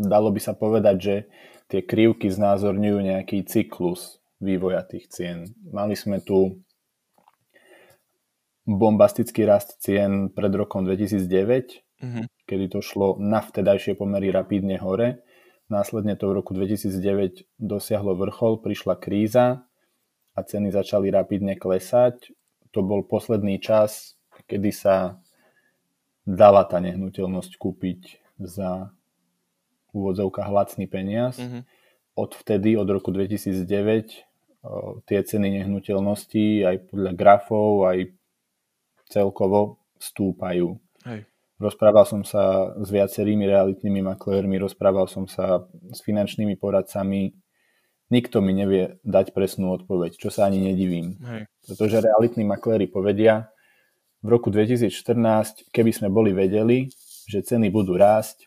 dalo by sa povedať, že tie krivky znázorňujú nejaký cyklus vývoja tých cien. Mali sme tu bombastický rast cien pred rokom 2009, mm-hmm. kedy to šlo na vtedajšie pomery rapidne hore. Následne to v roku 2009 dosiahlo vrchol, prišla kríza a ceny začali rapidne klesať to bol posledný čas, kedy sa dala tá nehnuteľnosť kúpiť za úvodzovkách lacný peniaz. Mm-hmm. Odvtedy, od roku 2009, tie ceny nehnuteľností aj podľa grafov, aj celkovo stúpajú. Hej. Rozprával som sa s viacerými realitnými maklérmi, rozprával som sa s finančnými poradcami, nikto mi nevie dať presnú odpoveď, čo sa ani nedivím. Hej. Pretože realitní makléri povedia, v roku 2014, keby sme boli vedeli, že ceny budú rásť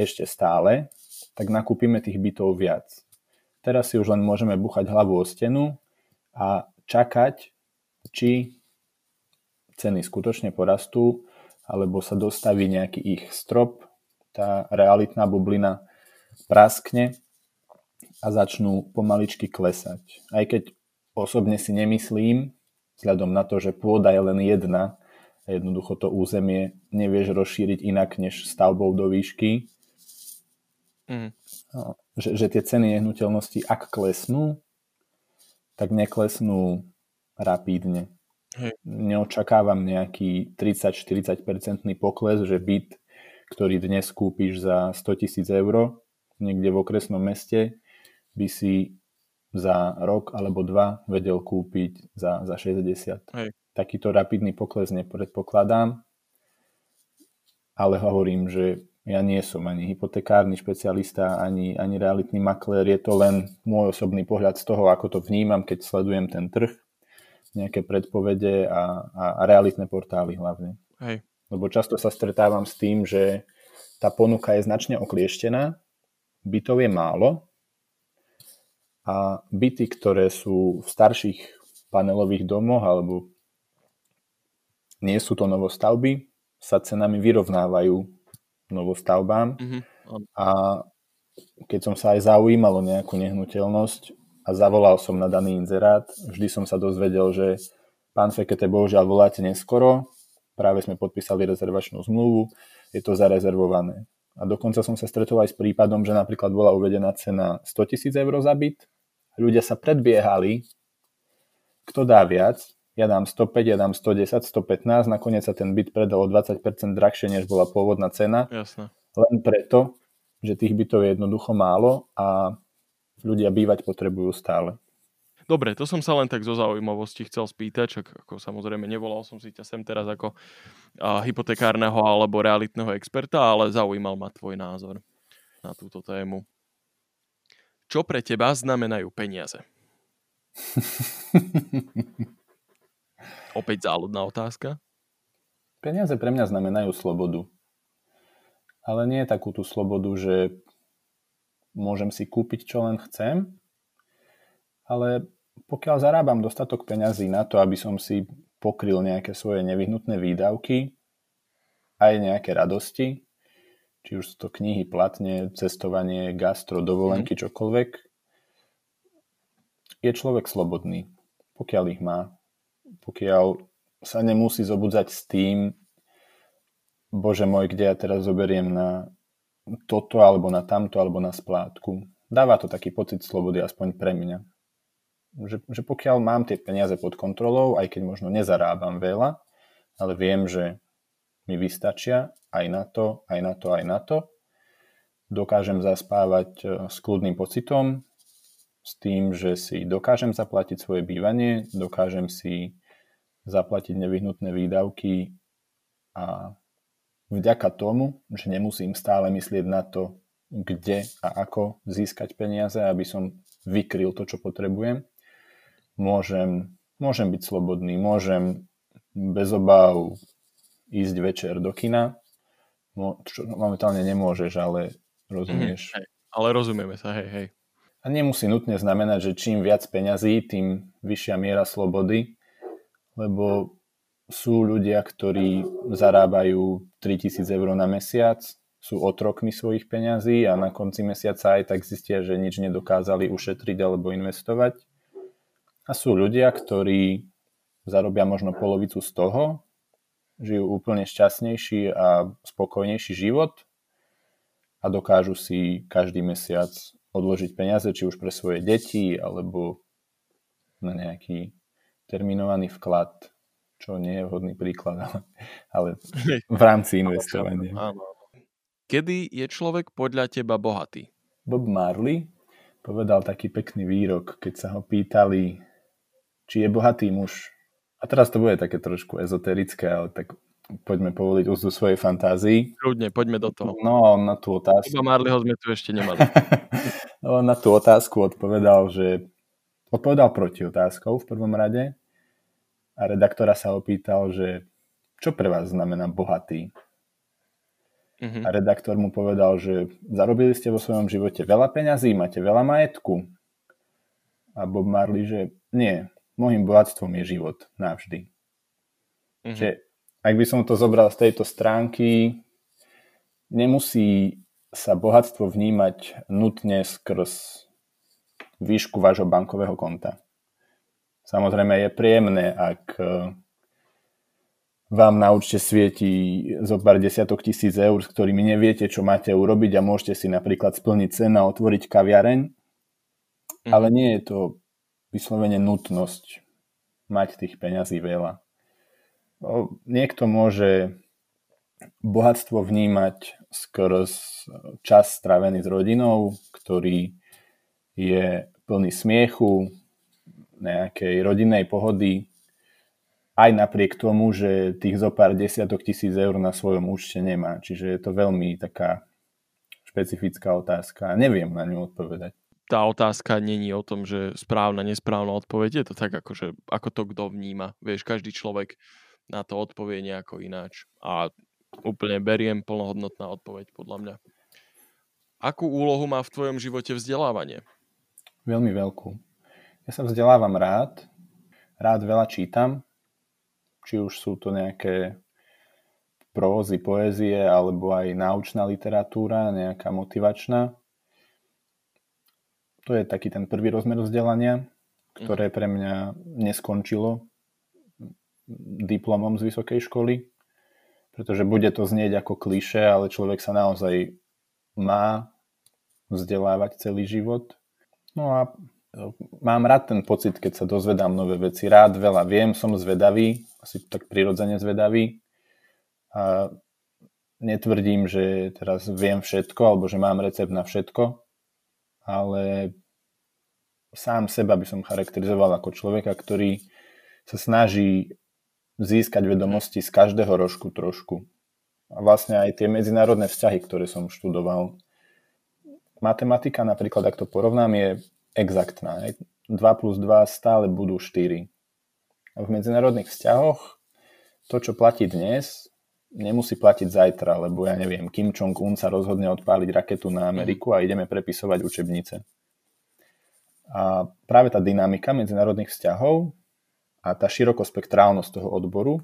ešte stále, tak nakúpime tých bytov viac. Teraz si už len môžeme buchať hlavu o stenu a čakať, či ceny skutočne porastú, alebo sa dostaví nejaký ich strop, tá realitná bublina praskne a začnú pomaličky klesať. Aj keď osobne si nemyslím, vzhľadom na to, že pôda je len jedna a jednoducho to územie nevieš rozšíriť inak než stavbou do výšky, mm. no, že, že tie ceny nehnuteľnosti, ak klesnú, tak neklesnú rapídne. Hej. Neočakávam nejaký 30-40% pokles, že byt, ktorý dnes kúpiš za 100 tisíc eur niekde v okresnom meste, by si za rok alebo dva vedel kúpiť za, za 60. Hej. Takýto rapidný pokles nepredpokladám, ale hovorím, že ja nie som ani hypotekárny špecialista, ani, ani realitný maklér, je to len môj osobný pohľad z toho, ako to vnímam, keď sledujem ten trh, nejaké predpovede a, a, a realitné portály hlavne. Hej. Lebo často sa stretávam s tým, že tá ponuka je značne oklieštená, bytov je málo a byty, ktoré sú v starších panelových domoch alebo nie sú to novostavby, sa cenami vyrovnávajú novostavbám. Mm-hmm. A keď som sa aj zaujímal o nejakú nehnuteľnosť a zavolal som na daný inzerát, vždy som sa dozvedel, že pán Fekete, bohužiaľ voláte neskoro, práve sme podpísali rezervačnú zmluvu, je to zarezervované. A dokonca som sa stretol aj s prípadom, že napríklad bola uvedená cena 100 tisíc eur za byt. Ľudia sa predbiehali, kto dá viac. Ja dám 105, ja dám 110, 115. Nakoniec sa ten byt predal o 20% drahšie, než bola pôvodná cena. Jasne. Len preto, že tých bytov je jednoducho málo a ľudia bývať potrebujú stále. Dobre, to som sa len tak zo zaujímavosti chcel spýtať, čak ako samozrejme nevolal som si ťa sem teraz ako a, hypotekárneho alebo realitného experta, ale zaujímal ma tvoj názor na túto tému. Čo pre teba znamenajú peniaze? *laughs* Opäť záľudná otázka. Peniaze pre mňa znamenajú slobodu. Ale nie je takú tú slobodu, že môžem si kúpiť, čo len chcem, ale pokiaľ zarábam dostatok peňazí na to, aby som si pokryl nejaké svoje nevyhnutné výdavky, aj nejaké radosti, či už sú to knihy, platne, cestovanie, gastro, dovolenky, mm. čokoľvek, je človek slobodný, pokiaľ ich má. Pokiaľ sa nemusí zobudzať s tým, bože môj, kde ja teraz zoberiem na toto, alebo na tamto, alebo na splátku. Dáva to taký pocit slobody, aspoň pre mňa že, že pokiaľ mám tie peniaze pod kontrolou, aj keď možno nezarábam veľa, ale viem, že mi vystačia aj na to, aj na to, aj na to, dokážem zaspávať e, s kľudným pocitom, s tým, že si dokážem zaplatiť svoje bývanie, dokážem si zaplatiť nevyhnutné výdavky a vďaka tomu, že nemusím stále myslieť na to, kde a ako získať peniaze, aby som vykryl to, čo potrebujem, môžem, môžem byť slobodný, môžem bez obáv ísť večer do kina, čo momentálne nemôžeš, ale rozumieš. Mm, hej, ale rozumieme sa, hej, hej. A nemusí nutne znamenať, že čím viac peňazí, tým vyššia miera slobody, lebo sú ľudia, ktorí zarábajú 3000 eur na mesiac, sú otrokmi svojich peňazí a na konci mesiaca aj tak zistia, že nič nedokázali ušetriť alebo investovať. A sú ľudia, ktorí zarobia možno polovicu z toho, žijú úplne šťastnejší a spokojnejší život a dokážu si každý mesiac odložiť peniaze, či už pre svoje deti, alebo na nejaký terminovaný vklad, čo nie je vhodný príklad, ale, ale v rámci investovania. Kedy je človek podľa teba bohatý? Bob Marley povedal taký pekný výrok, keď sa ho pýtali, či je bohatý muž. A teraz to bude také trošku ezoterické, ale tak poďme povoliť úzdu svojej fantázii. Ľudne, poďme do toho. No, na tú otázku... Iba Marleyho sme tu ešte nemali. *laughs* no, na tú otázku odpovedal, že odpovedal proti otázkou v prvom rade a redaktora sa opýtal, že čo pre vás znamená bohatý? uh-huh. a redaktor mu povedal, že zarobili ste vo svojom živote veľa peňazí, máte veľa majetku. A Bob Marley, že nie, môjim bohatstvom je život navždy. Uh-huh. Že ak by som to zobral z tejto stránky, nemusí sa bohatstvo vnímať nutne skrz výšku vášho bankového konta. Samozrejme je príjemné, ak e, vám na účte svieti zo pár desiatok tisíc eur, s ktorými neviete, čo máte urobiť a môžete si napríklad splniť cen a otvoriť kaviareň, mm. ale nie je to vyslovene nutnosť mať tých peňazí veľa. Niekto môže bohatstvo vnímať skrz čas strávený s rodinou, ktorý je plný smiechu, nejakej rodinnej pohody, aj napriek tomu, že tých zo pár desiatok tisíc eur na svojom účte nemá. Čiže je to veľmi taká špecifická otázka. Neviem na ňu odpovedať. Tá otázka není o tom, že správna, nesprávna odpoveď. Je to tak, ako, že, ako to kto vníma. Vieš, každý človek na to odpovie nejako ináč. A úplne beriem plnohodnotná odpoveď, podľa mňa. Akú úlohu má v tvojom živote vzdelávanie? Veľmi veľkú. Ja sa vzdelávam rád, rád veľa čítam, či už sú to nejaké prózy, poézie, alebo aj naučná literatúra, nejaká motivačná. To je taký ten prvý rozmer vzdelania, ktoré pre mňa neskončilo diplomom z vysokej školy, pretože bude to znieť ako kliše, ale človek sa naozaj má vzdelávať celý život. No a mám rád ten pocit, keď sa dozvedám nové veci. Rád veľa viem, som zvedavý, asi tak prirodzene zvedavý. A netvrdím, že teraz viem všetko, alebo že mám recept na všetko, ale sám seba by som charakterizoval ako človeka, ktorý sa snaží získať vedomosti z každého rožku trošku. A vlastne aj tie medzinárodné vzťahy, ktoré som študoval. Matematika napríklad, ak to porovnám, je exaktná. 2 plus 2 stále budú 4. A v medzinárodných vzťahoch to, čo platí dnes, nemusí platiť zajtra, lebo ja neviem, Kim Jong-un sa rozhodne odpáliť raketu na Ameriku a ideme prepisovať učebnice. A práve tá dynamika medzinárodných vzťahov a tá širokospektrálnosť toho odboru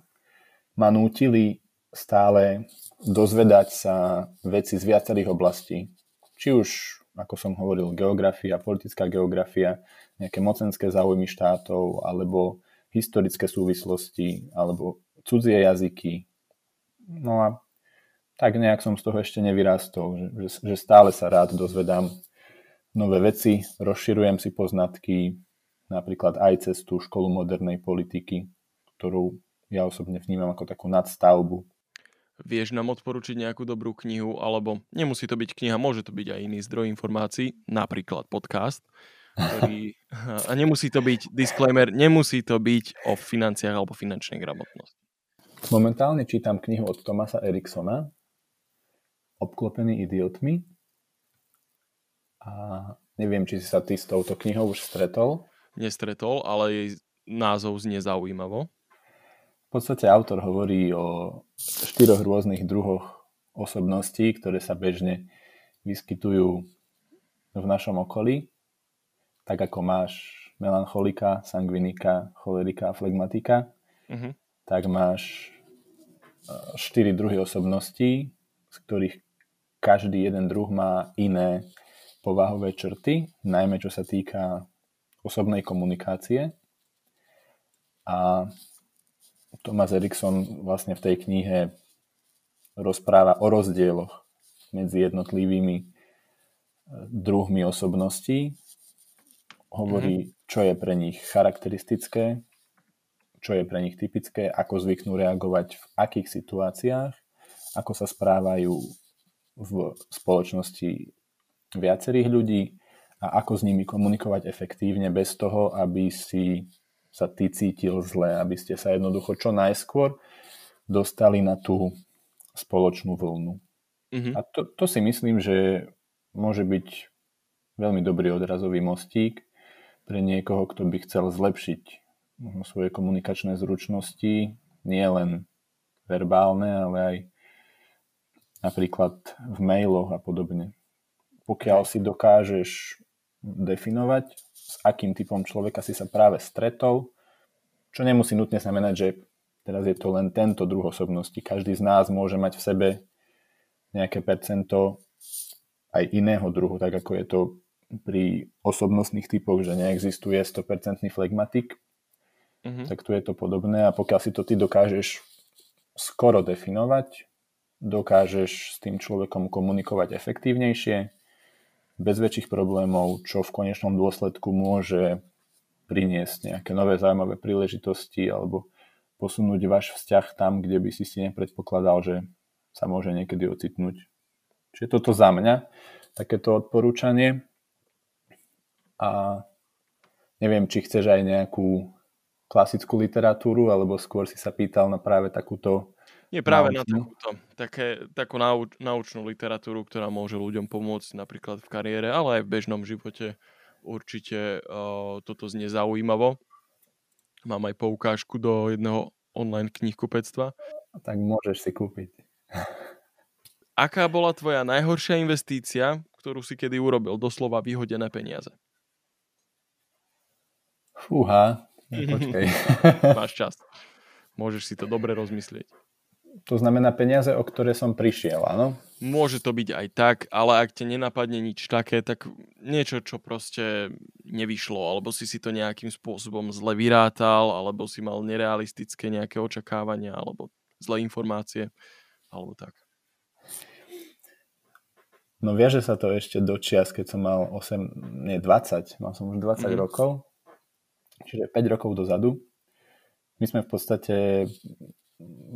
ma nútili stále dozvedať sa veci z viacerých oblastí. Či už, ako som hovoril, geografia, politická geografia, nejaké mocenské záujmy štátov, alebo historické súvislosti, alebo cudzie jazyky. No a tak nejak som z toho ešte nevyrástol, že, že stále sa rád dozvedám nové veci, rozširujem si poznatky, napríklad aj cez tú školu modernej politiky, ktorú ja osobne vnímam ako takú nadstavbu. Vieš nám odporučiť nejakú dobrú knihu, alebo nemusí to byť kniha, môže to byť aj iný zdroj informácií, napríklad podcast, ktorý, *laughs* a nemusí to byť, disclaimer, nemusí to byť o financiách alebo finančnej gramotnosti. Momentálne čítam knihu od Tomasa Eriksona Obklopený idiotmi a neviem, či si sa ty s touto knihou už stretol nestretol, ale jej názov znie zaujímavo. Podstate autor hovorí o štyroch rôznych druhoch osobností, ktoré sa bežne vyskytujú v našom okolí. Tak ako máš melancholika, sangvinika, cholerika a flegmatika, uh-huh. tak máš e, štyri druhy osobností, z ktorých každý jeden druh má iné povahové črty, najmä čo sa týka osobnej komunikácie. A Thomas Erikson vlastne v tej knihe rozpráva o rozdieloch medzi jednotlivými e, druhmi osobností. Hovorí, mm-hmm. čo je pre nich charakteristické, čo je pre nich typické, ako zvyknú reagovať v akých situáciách, ako sa správajú v spoločnosti viacerých ľudí a ako s nimi komunikovať efektívne bez toho, aby si sa ty cítil zle, aby ste sa jednoducho čo najskôr dostali na tú spoločnú vlnu. Mm-hmm. A to, to si myslím, že môže byť veľmi dobrý odrazový mostík pre niekoho, kto by chcel zlepšiť svoje komunikačné zručnosti, nie len verbálne, ale aj napríklad v mailoch a podobne. Pokiaľ si dokážeš definovať, s akým typom človeka si sa práve stretol, čo nemusí nutne znamenať, že teraz je to len tento druh osobnosti. Každý z nás môže mať v sebe nejaké percento aj iného druhu, tak ako je to pri osobnostných typoch, že neexistuje 100% flegmatik, mm-hmm. tak tu je to podobné a pokiaľ si to ty dokážeš skoro definovať, dokážeš s tým človekom komunikovať efektívnejšie, bez väčších problémov, čo v konečnom dôsledku môže priniesť nejaké nové zaujímavé príležitosti alebo posunúť váš vzťah tam, kde by si si nepredpokladal, že sa môže niekedy ocitnúť. Čiže toto za mňa, takéto odporúčanie. A neviem, či chceš aj nejakú klasickú literatúru, alebo skôr si sa pýtal na práve takúto nie práve naučnú. na takúto, také, takú nauč, naučnú literatúru, ktorá môže ľuďom pomôcť napríklad v kariére, ale aj v bežnom živote. Určite uh, toto znie zaujímavo. Mám aj poukážku do jedného online knihkupectva. Tak môžeš si kúpiť. *laughs* Aká bola tvoja najhoršia investícia, ktorú si kedy urobil? Doslova vyhodené peniaze. Fúha, *laughs* počkej. Máš čas. Môžeš si to dobre rozmyslieť. To znamená peniaze, o ktoré som prišiel, áno? Môže to byť aj tak, ale ak te nenapadne nič také, tak niečo, čo proste nevyšlo, alebo si si to nejakým spôsobom zle vyrátal, alebo si mal nerealistické nejaké očakávania, alebo zlé informácie, alebo tak. No viaže sa to ešte do čias, keď som mal 8, nie 20, mal som už 20 mm. rokov, čiže 5 rokov dozadu. My sme v podstate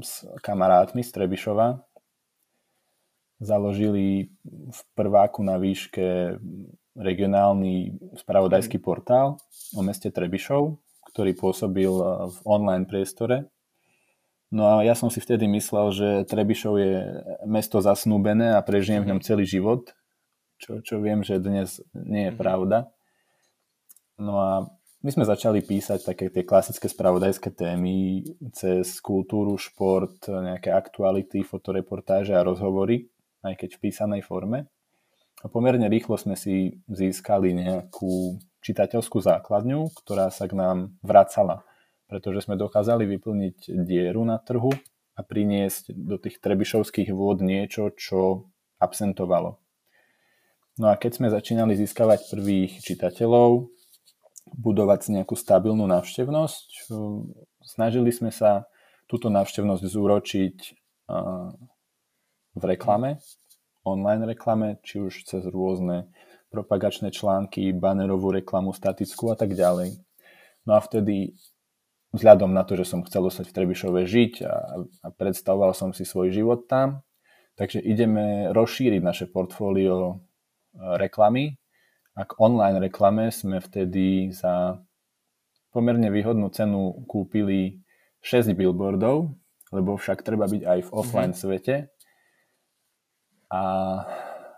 s kamarátmi z Trebišova založili v prváku na výške regionálny spravodajský mhm. portál o meste Trebišov, ktorý pôsobil v online priestore. No a ja som si vtedy myslel, že Trebišov je mesto zasnúbené a prežijem v ňom mhm. celý život, čo, čo viem, že dnes nie je mhm. pravda. No a my sme začali písať také tie klasické spravodajské témy cez kultúru, šport, nejaké aktuality, fotoreportáže a rozhovory, aj keď v písanej forme. A pomerne rýchlo sme si získali nejakú čitateľskú základňu, ktorá sa k nám vracala, pretože sme dokázali vyplniť dieru na trhu a priniesť do tých trebišovských vôd niečo, čo absentovalo. No a keď sme začínali získavať prvých čitateľov, budovať nejakú stabilnú návštevnosť. Snažili sme sa túto návštevnosť zúročiť v reklame, online reklame, či už cez rôzne propagačné články, banerovú reklamu, statickú a tak ďalej. No a vtedy vzhľadom na to, že som chcel ostať v Trebišove žiť a, a predstavoval som si svoj život tam, takže ideme rozšíriť naše portfólio reklamy a k online reklame sme vtedy za pomerne výhodnú cenu kúpili 6 billboardov, lebo však treba byť aj v offline mm-hmm. svete. A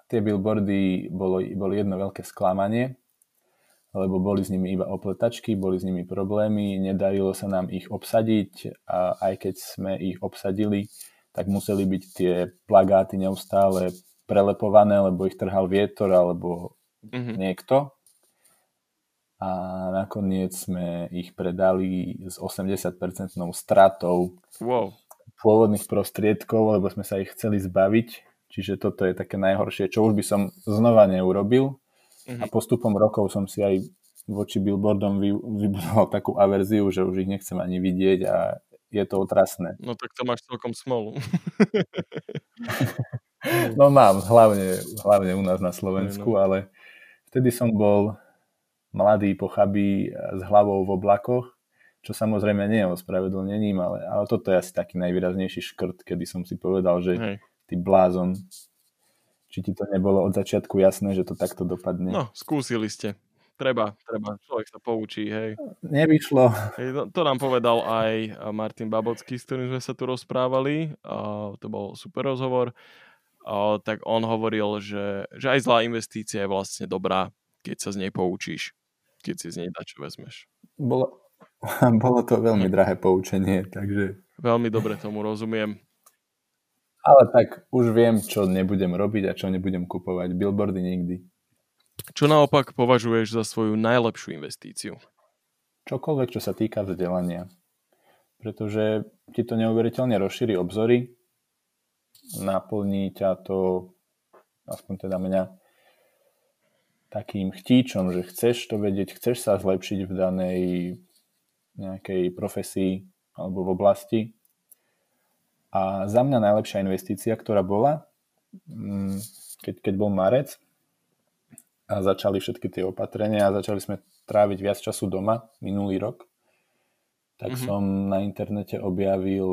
tie billboardy boli, boli jedno veľké sklamanie, lebo boli s nimi iba opletačky, boli s nimi problémy, nedarilo sa nám ich obsadiť a aj keď sme ich obsadili, tak museli byť tie plagáty neustále prelepované, lebo ich trhal vietor alebo mm-hmm. niekto a nakoniec sme ich predali s 80% stratou wow. pôvodných prostriedkov, lebo sme sa ich chceli zbaviť. Čiže toto je také najhoršie, čo už by som znova neurobil. Mm-hmm. A postupom rokov som si aj voči billboardom vy, vybudoval takú averziu, že už ich nechcem ani vidieť a je to otrasné. No tak to máš celkom smolu. *laughs* *laughs* no mám, hlavne, hlavne u nás na Slovensku, no. ale Vtedy som bol mladý, pochabý, s hlavou v oblakoch, čo samozrejme nie je ospravedlnením, ale, ale toto je asi taký najvýraznejší škrt, kedy som si povedal, že Hej. ty blázon, či ti to nebolo od začiatku jasné, že to takto dopadne. No, skúsili ste. Treba, treba, človek sa poučí, hej. Nevyšlo. Hej, no, to nám povedal aj Martin Babocký, s ktorým sme sa tu rozprávali. A to bol super rozhovor o, tak on hovoril, že, že aj zlá investícia je vlastne dobrá, keď sa z nej poučíš, keď si z nej dačo vezmeš. Bolo, *laughs* bolo to veľmi drahé poučenie, takže... Veľmi dobre tomu rozumiem. Ale tak už viem, čo nebudem robiť a čo nebudem kupovať. Billboardy nikdy. Čo naopak považuješ za svoju najlepšiu investíciu? Čokoľvek, čo sa týka vzdelania. Pretože ti to neuveriteľne rozšíri obzory, naplní ťa to, aspoň teda mňa, takým chtíčom, že chceš to vedieť, chceš sa zlepšiť v danej nejakej profesii alebo v oblasti a za mňa najlepšia investícia, ktorá bola, mm, keď, keď bol marec a začali všetky tie opatrenia a začali sme tráviť viac času doma minulý rok, tak mm-hmm. som na internete objavil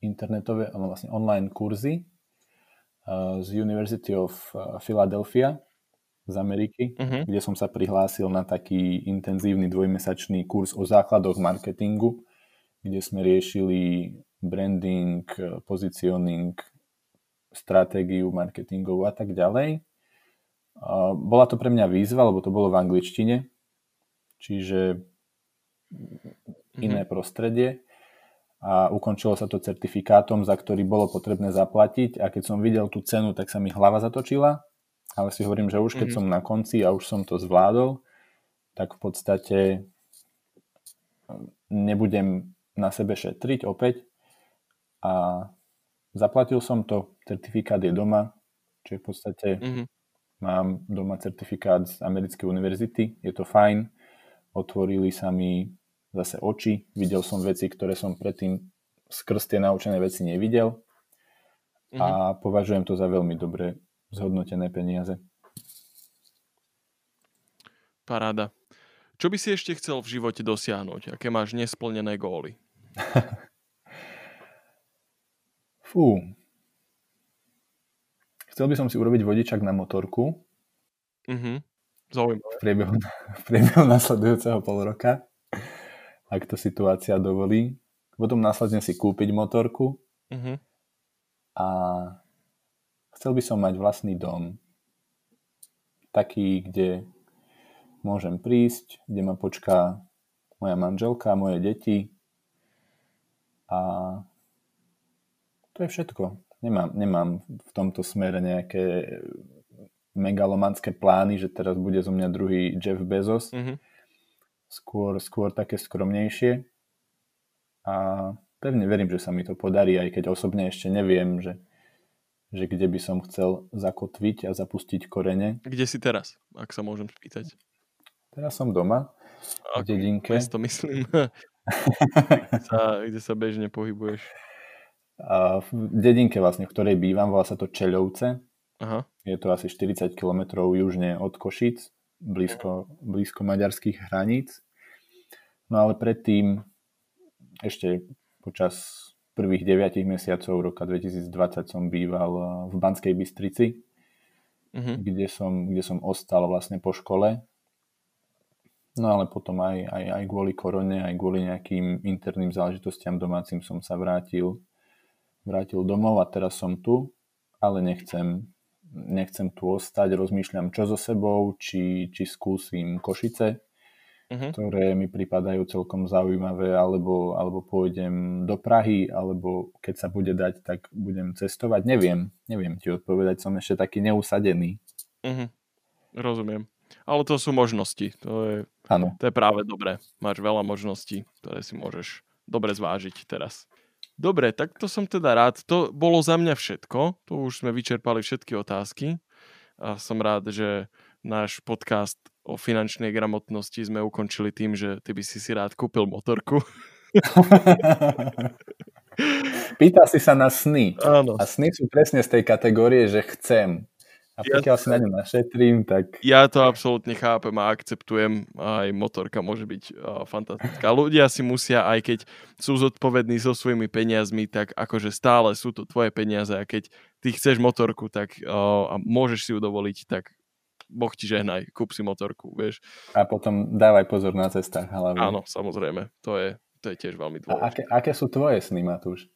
internetové, vlastne online kurzy eh, z University of eh, Philadelphia z Ameriky, mm-hmm. kde som sa prihlásil na taký intenzívny dvojmesačný kurz o základoch marketingu kde sme riešili branding, positioning, stratégiu marketingovú a tak ďalej. Bola to pre mňa výzva, lebo to bolo v angličtine, čiže mhm. iné prostredie a ukončilo sa to certifikátom, za ktorý bolo potrebné zaplatiť. A keď som videl tú cenu, tak sa mi hlava zatočila, ale si hovorím, že už keď mm-hmm. som na konci a už som to zvládol, tak v podstate nebudem na sebe šetriť opäť. A zaplatil som to, certifikát je doma, čiže v podstate mm-hmm. mám doma certifikát z americkej univerzity, je to fajn, otvorili sa mi zase oči, videl som veci, ktoré som predtým skrz tie naučené veci nevidel mm-hmm. a mhm. považujem to za veľmi dobre zhodnotené peniaze. Paráda. Čo by si ešte chcel v živote dosiahnuť? Aké máš nesplnené góly? *laughs* Fú. Chcel by som si urobiť vodičak na motorku. Mhm. Zaujímavé. V priebehu, *laughs* v priebehu nasledujúceho pol roka, ak to situácia dovolí. Potom následne si kúpiť motorku. Mhm. A chcel by som mať vlastný dom. Taký, kde môžem prísť, kde ma počká moja manželka, moje deti, a to je všetko. Nemám, nemám v tomto smere nejaké megalomanské plány, že teraz bude zo mňa druhý Jeff Bezos. Mm-hmm. Skôr, skôr také skromnejšie. A pevne verím, že sa mi to podarí, aj keď osobne ešte neviem, že, že kde by som chcel zakotviť a zapustiť korene. Kde si teraz, ak sa môžem spýtať? Teraz som doma, v dedinke. Mesto myslím. kde, sa, kde sa bežne pohybuješ? A v dedinke vlastne, v ktorej bývam, volá sa to Čeľovce. Aha. Je to asi 40 km južne od Košic, blízko, blízko maďarských hraníc. No ale predtým, ešte počas prvých 9 mesiacov roka 2020 som býval v Banskej Bystrici, uh-huh. kde, som, kde som ostal vlastne po škole No ale potom aj, aj, aj kvôli korone, aj kvôli nejakým interným záležitostiam domácim som sa vrátil, vrátil domov a teraz som tu, ale nechcem, nechcem tu ostať, rozmýšľam čo so sebou, či, či skúsim Košice, uh-huh. ktoré mi pripadajú celkom zaujímavé, alebo, alebo pôjdem do Prahy, alebo keď sa bude dať, tak budem cestovať. Neviem, neviem ti odpovedať, som ešte taký neusadený. Uh-huh. Rozumiem. Ale to sú možnosti. To je, ano. to je práve dobré. Máš veľa možností, ktoré si môžeš dobre zvážiť teraz. Dobre, tak to som teda rád. To bolo za mňa všetko. Tu už sme vyčerpali všetky otázky. A som rád, že náš podcast o finančnej gramotnosti sme ukončili tým, že ty by si si rád kúpil motorku. *laughs* Pýta si sa na sny. Áno. A sny sú presne z tej kategórie, že chcem. A pokiaľ ja, si na ňu našetrím, tak... Ja to absolútne chápem a akceptujem. Aj motorka môže byť uh, fantastická. Ľudia si musia, aj keď sú zodpovední so svojimi peniazmi, tak akože stále sú to tvoje peniaze a keď ty chceš motorku tak, uh, a môžeš si ju dovoliť, tak Boh ti žehnaj, kúp si motorku, vieš. A potom dávaj pozor na cestách hlavne. Áno, samozrejme. To je, to je tiež veľmi dôležité. A aké, aké sú tvoje sny, Matúš?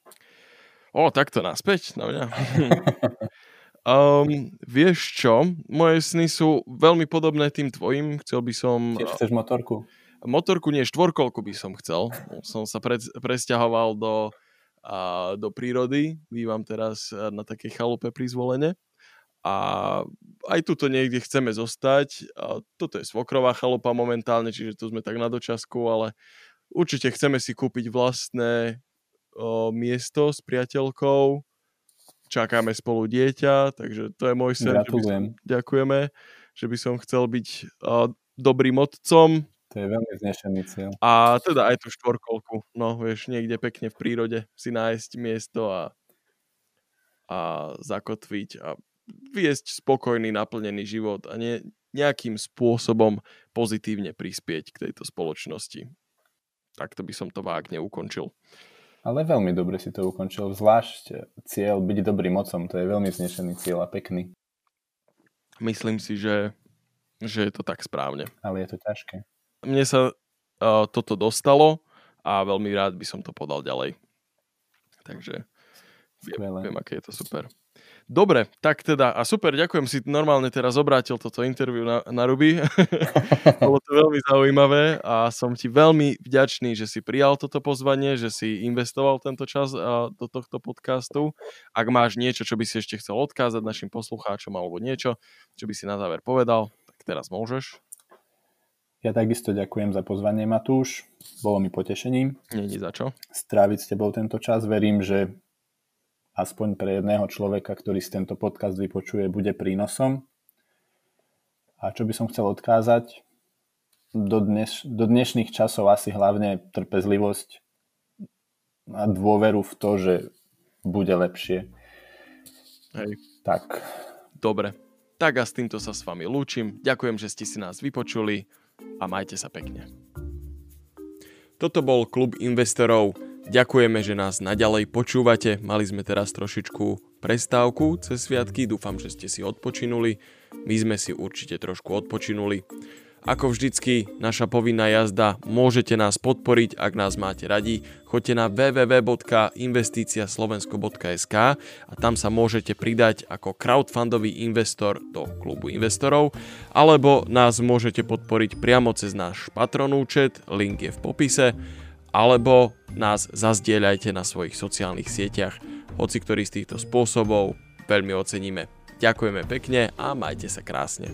O, takto naspäť na mňa. *laughs* Um, vieš čo, moje sny sú veľmi podobné tým tvojim. Chcel by som... Tiež chceš motorku? Motorku nie, štvorkolku by som chcel. Som sa pre, presťahoval do a do prírody. Bývam teraz na takej chalupe pri zvolene. A aj tuto niekde chceme zostať. A toto je svokrová chalupa momentálne, čiže tu sme tak na dočasku, ale určite chceme si kúpiť vlastné o, miesto s priateľkou. Čakáme spolu dieťa, takže to je môj sen. Gratulujem. Som, ďakujeme, že by som chcel byť o, dobrým otcom, to je veľmi vznešený cieľ. A teda aj tú štvorkolku, no vieš, niekde pekne v prírode si nájsť miesto a, a zakotviť a viesť spokojný, naplnený život a nie, nejakým spôsobom pozitívne prispieť k tejto spoločnosti. Takto by som to vágne ukončil. Ale veľmi dobre si to ukončil. Zvlášť cieľ byť dobrým mocom, to je veľmi vznešený cieľ a pekný. Myslím si, že, že je to tak správne. Ale je to ťažké mne sa uh, toto dostalo a veľmi rád by som to podal ďalej. Takže viem, viem, aké je to super. Dobre, tak teda, a super, ďakujem si normálne teraz obrátil toto interview na, na Ruby. *laughs* Bolo to veľmi zaujímavé a som ti veľmi vďačný, že si prijal toto pozvanie, že si investoval tento čas a, do tohto podcastu. Ak máš niečo, čo by si ešte chcel odkázať našim poslucháčom alebo niečo, čo by si na záver povedal, tak teraz môžeš. Ja takisto ďakujem za pozvanie, Matúš. Bolo mi potešením. Není za čo. Stráviť s tebou tento čas. Verím, že aspoň pre jedného človeka, ktorý si tento podcast vypočuje, bude prínosom. A čo by som chcel odkázať? Do, dneš, do dnešných časov asi hlavne trpezlivosť a dôveru v to, že bude lepšie. Hej. Tak. Dobre. Tak a s týmto sa s vami lúčim. Ďakujem, že ste si nás vypočuli a majte sa pekne. Toto bol klub investorov. Ďakujeme, že nás naďalej počúvate. Mali sme teraz trošičku prestávku cez sviatky. Dúfam, že ste si odpočinuli. My sme si určite trošku odpočinuli. Ako vždycky, naša povinná jazda, môžete nás podporiť, ak nás máte radi. Choďte na www.investiciaslovensko.sk a tam sa môžete pridať ako crowdfundový investor do klubu investorov, alebo nás môžete podporiť priamo cez náš patron účet, link je v popise, alebo nás zazdieľajte na svojich sociálnych sieťach. Hoci ktorý z týchto spôsobov veľmi oceníme. Ďakujeme pekne a majte sa krásne.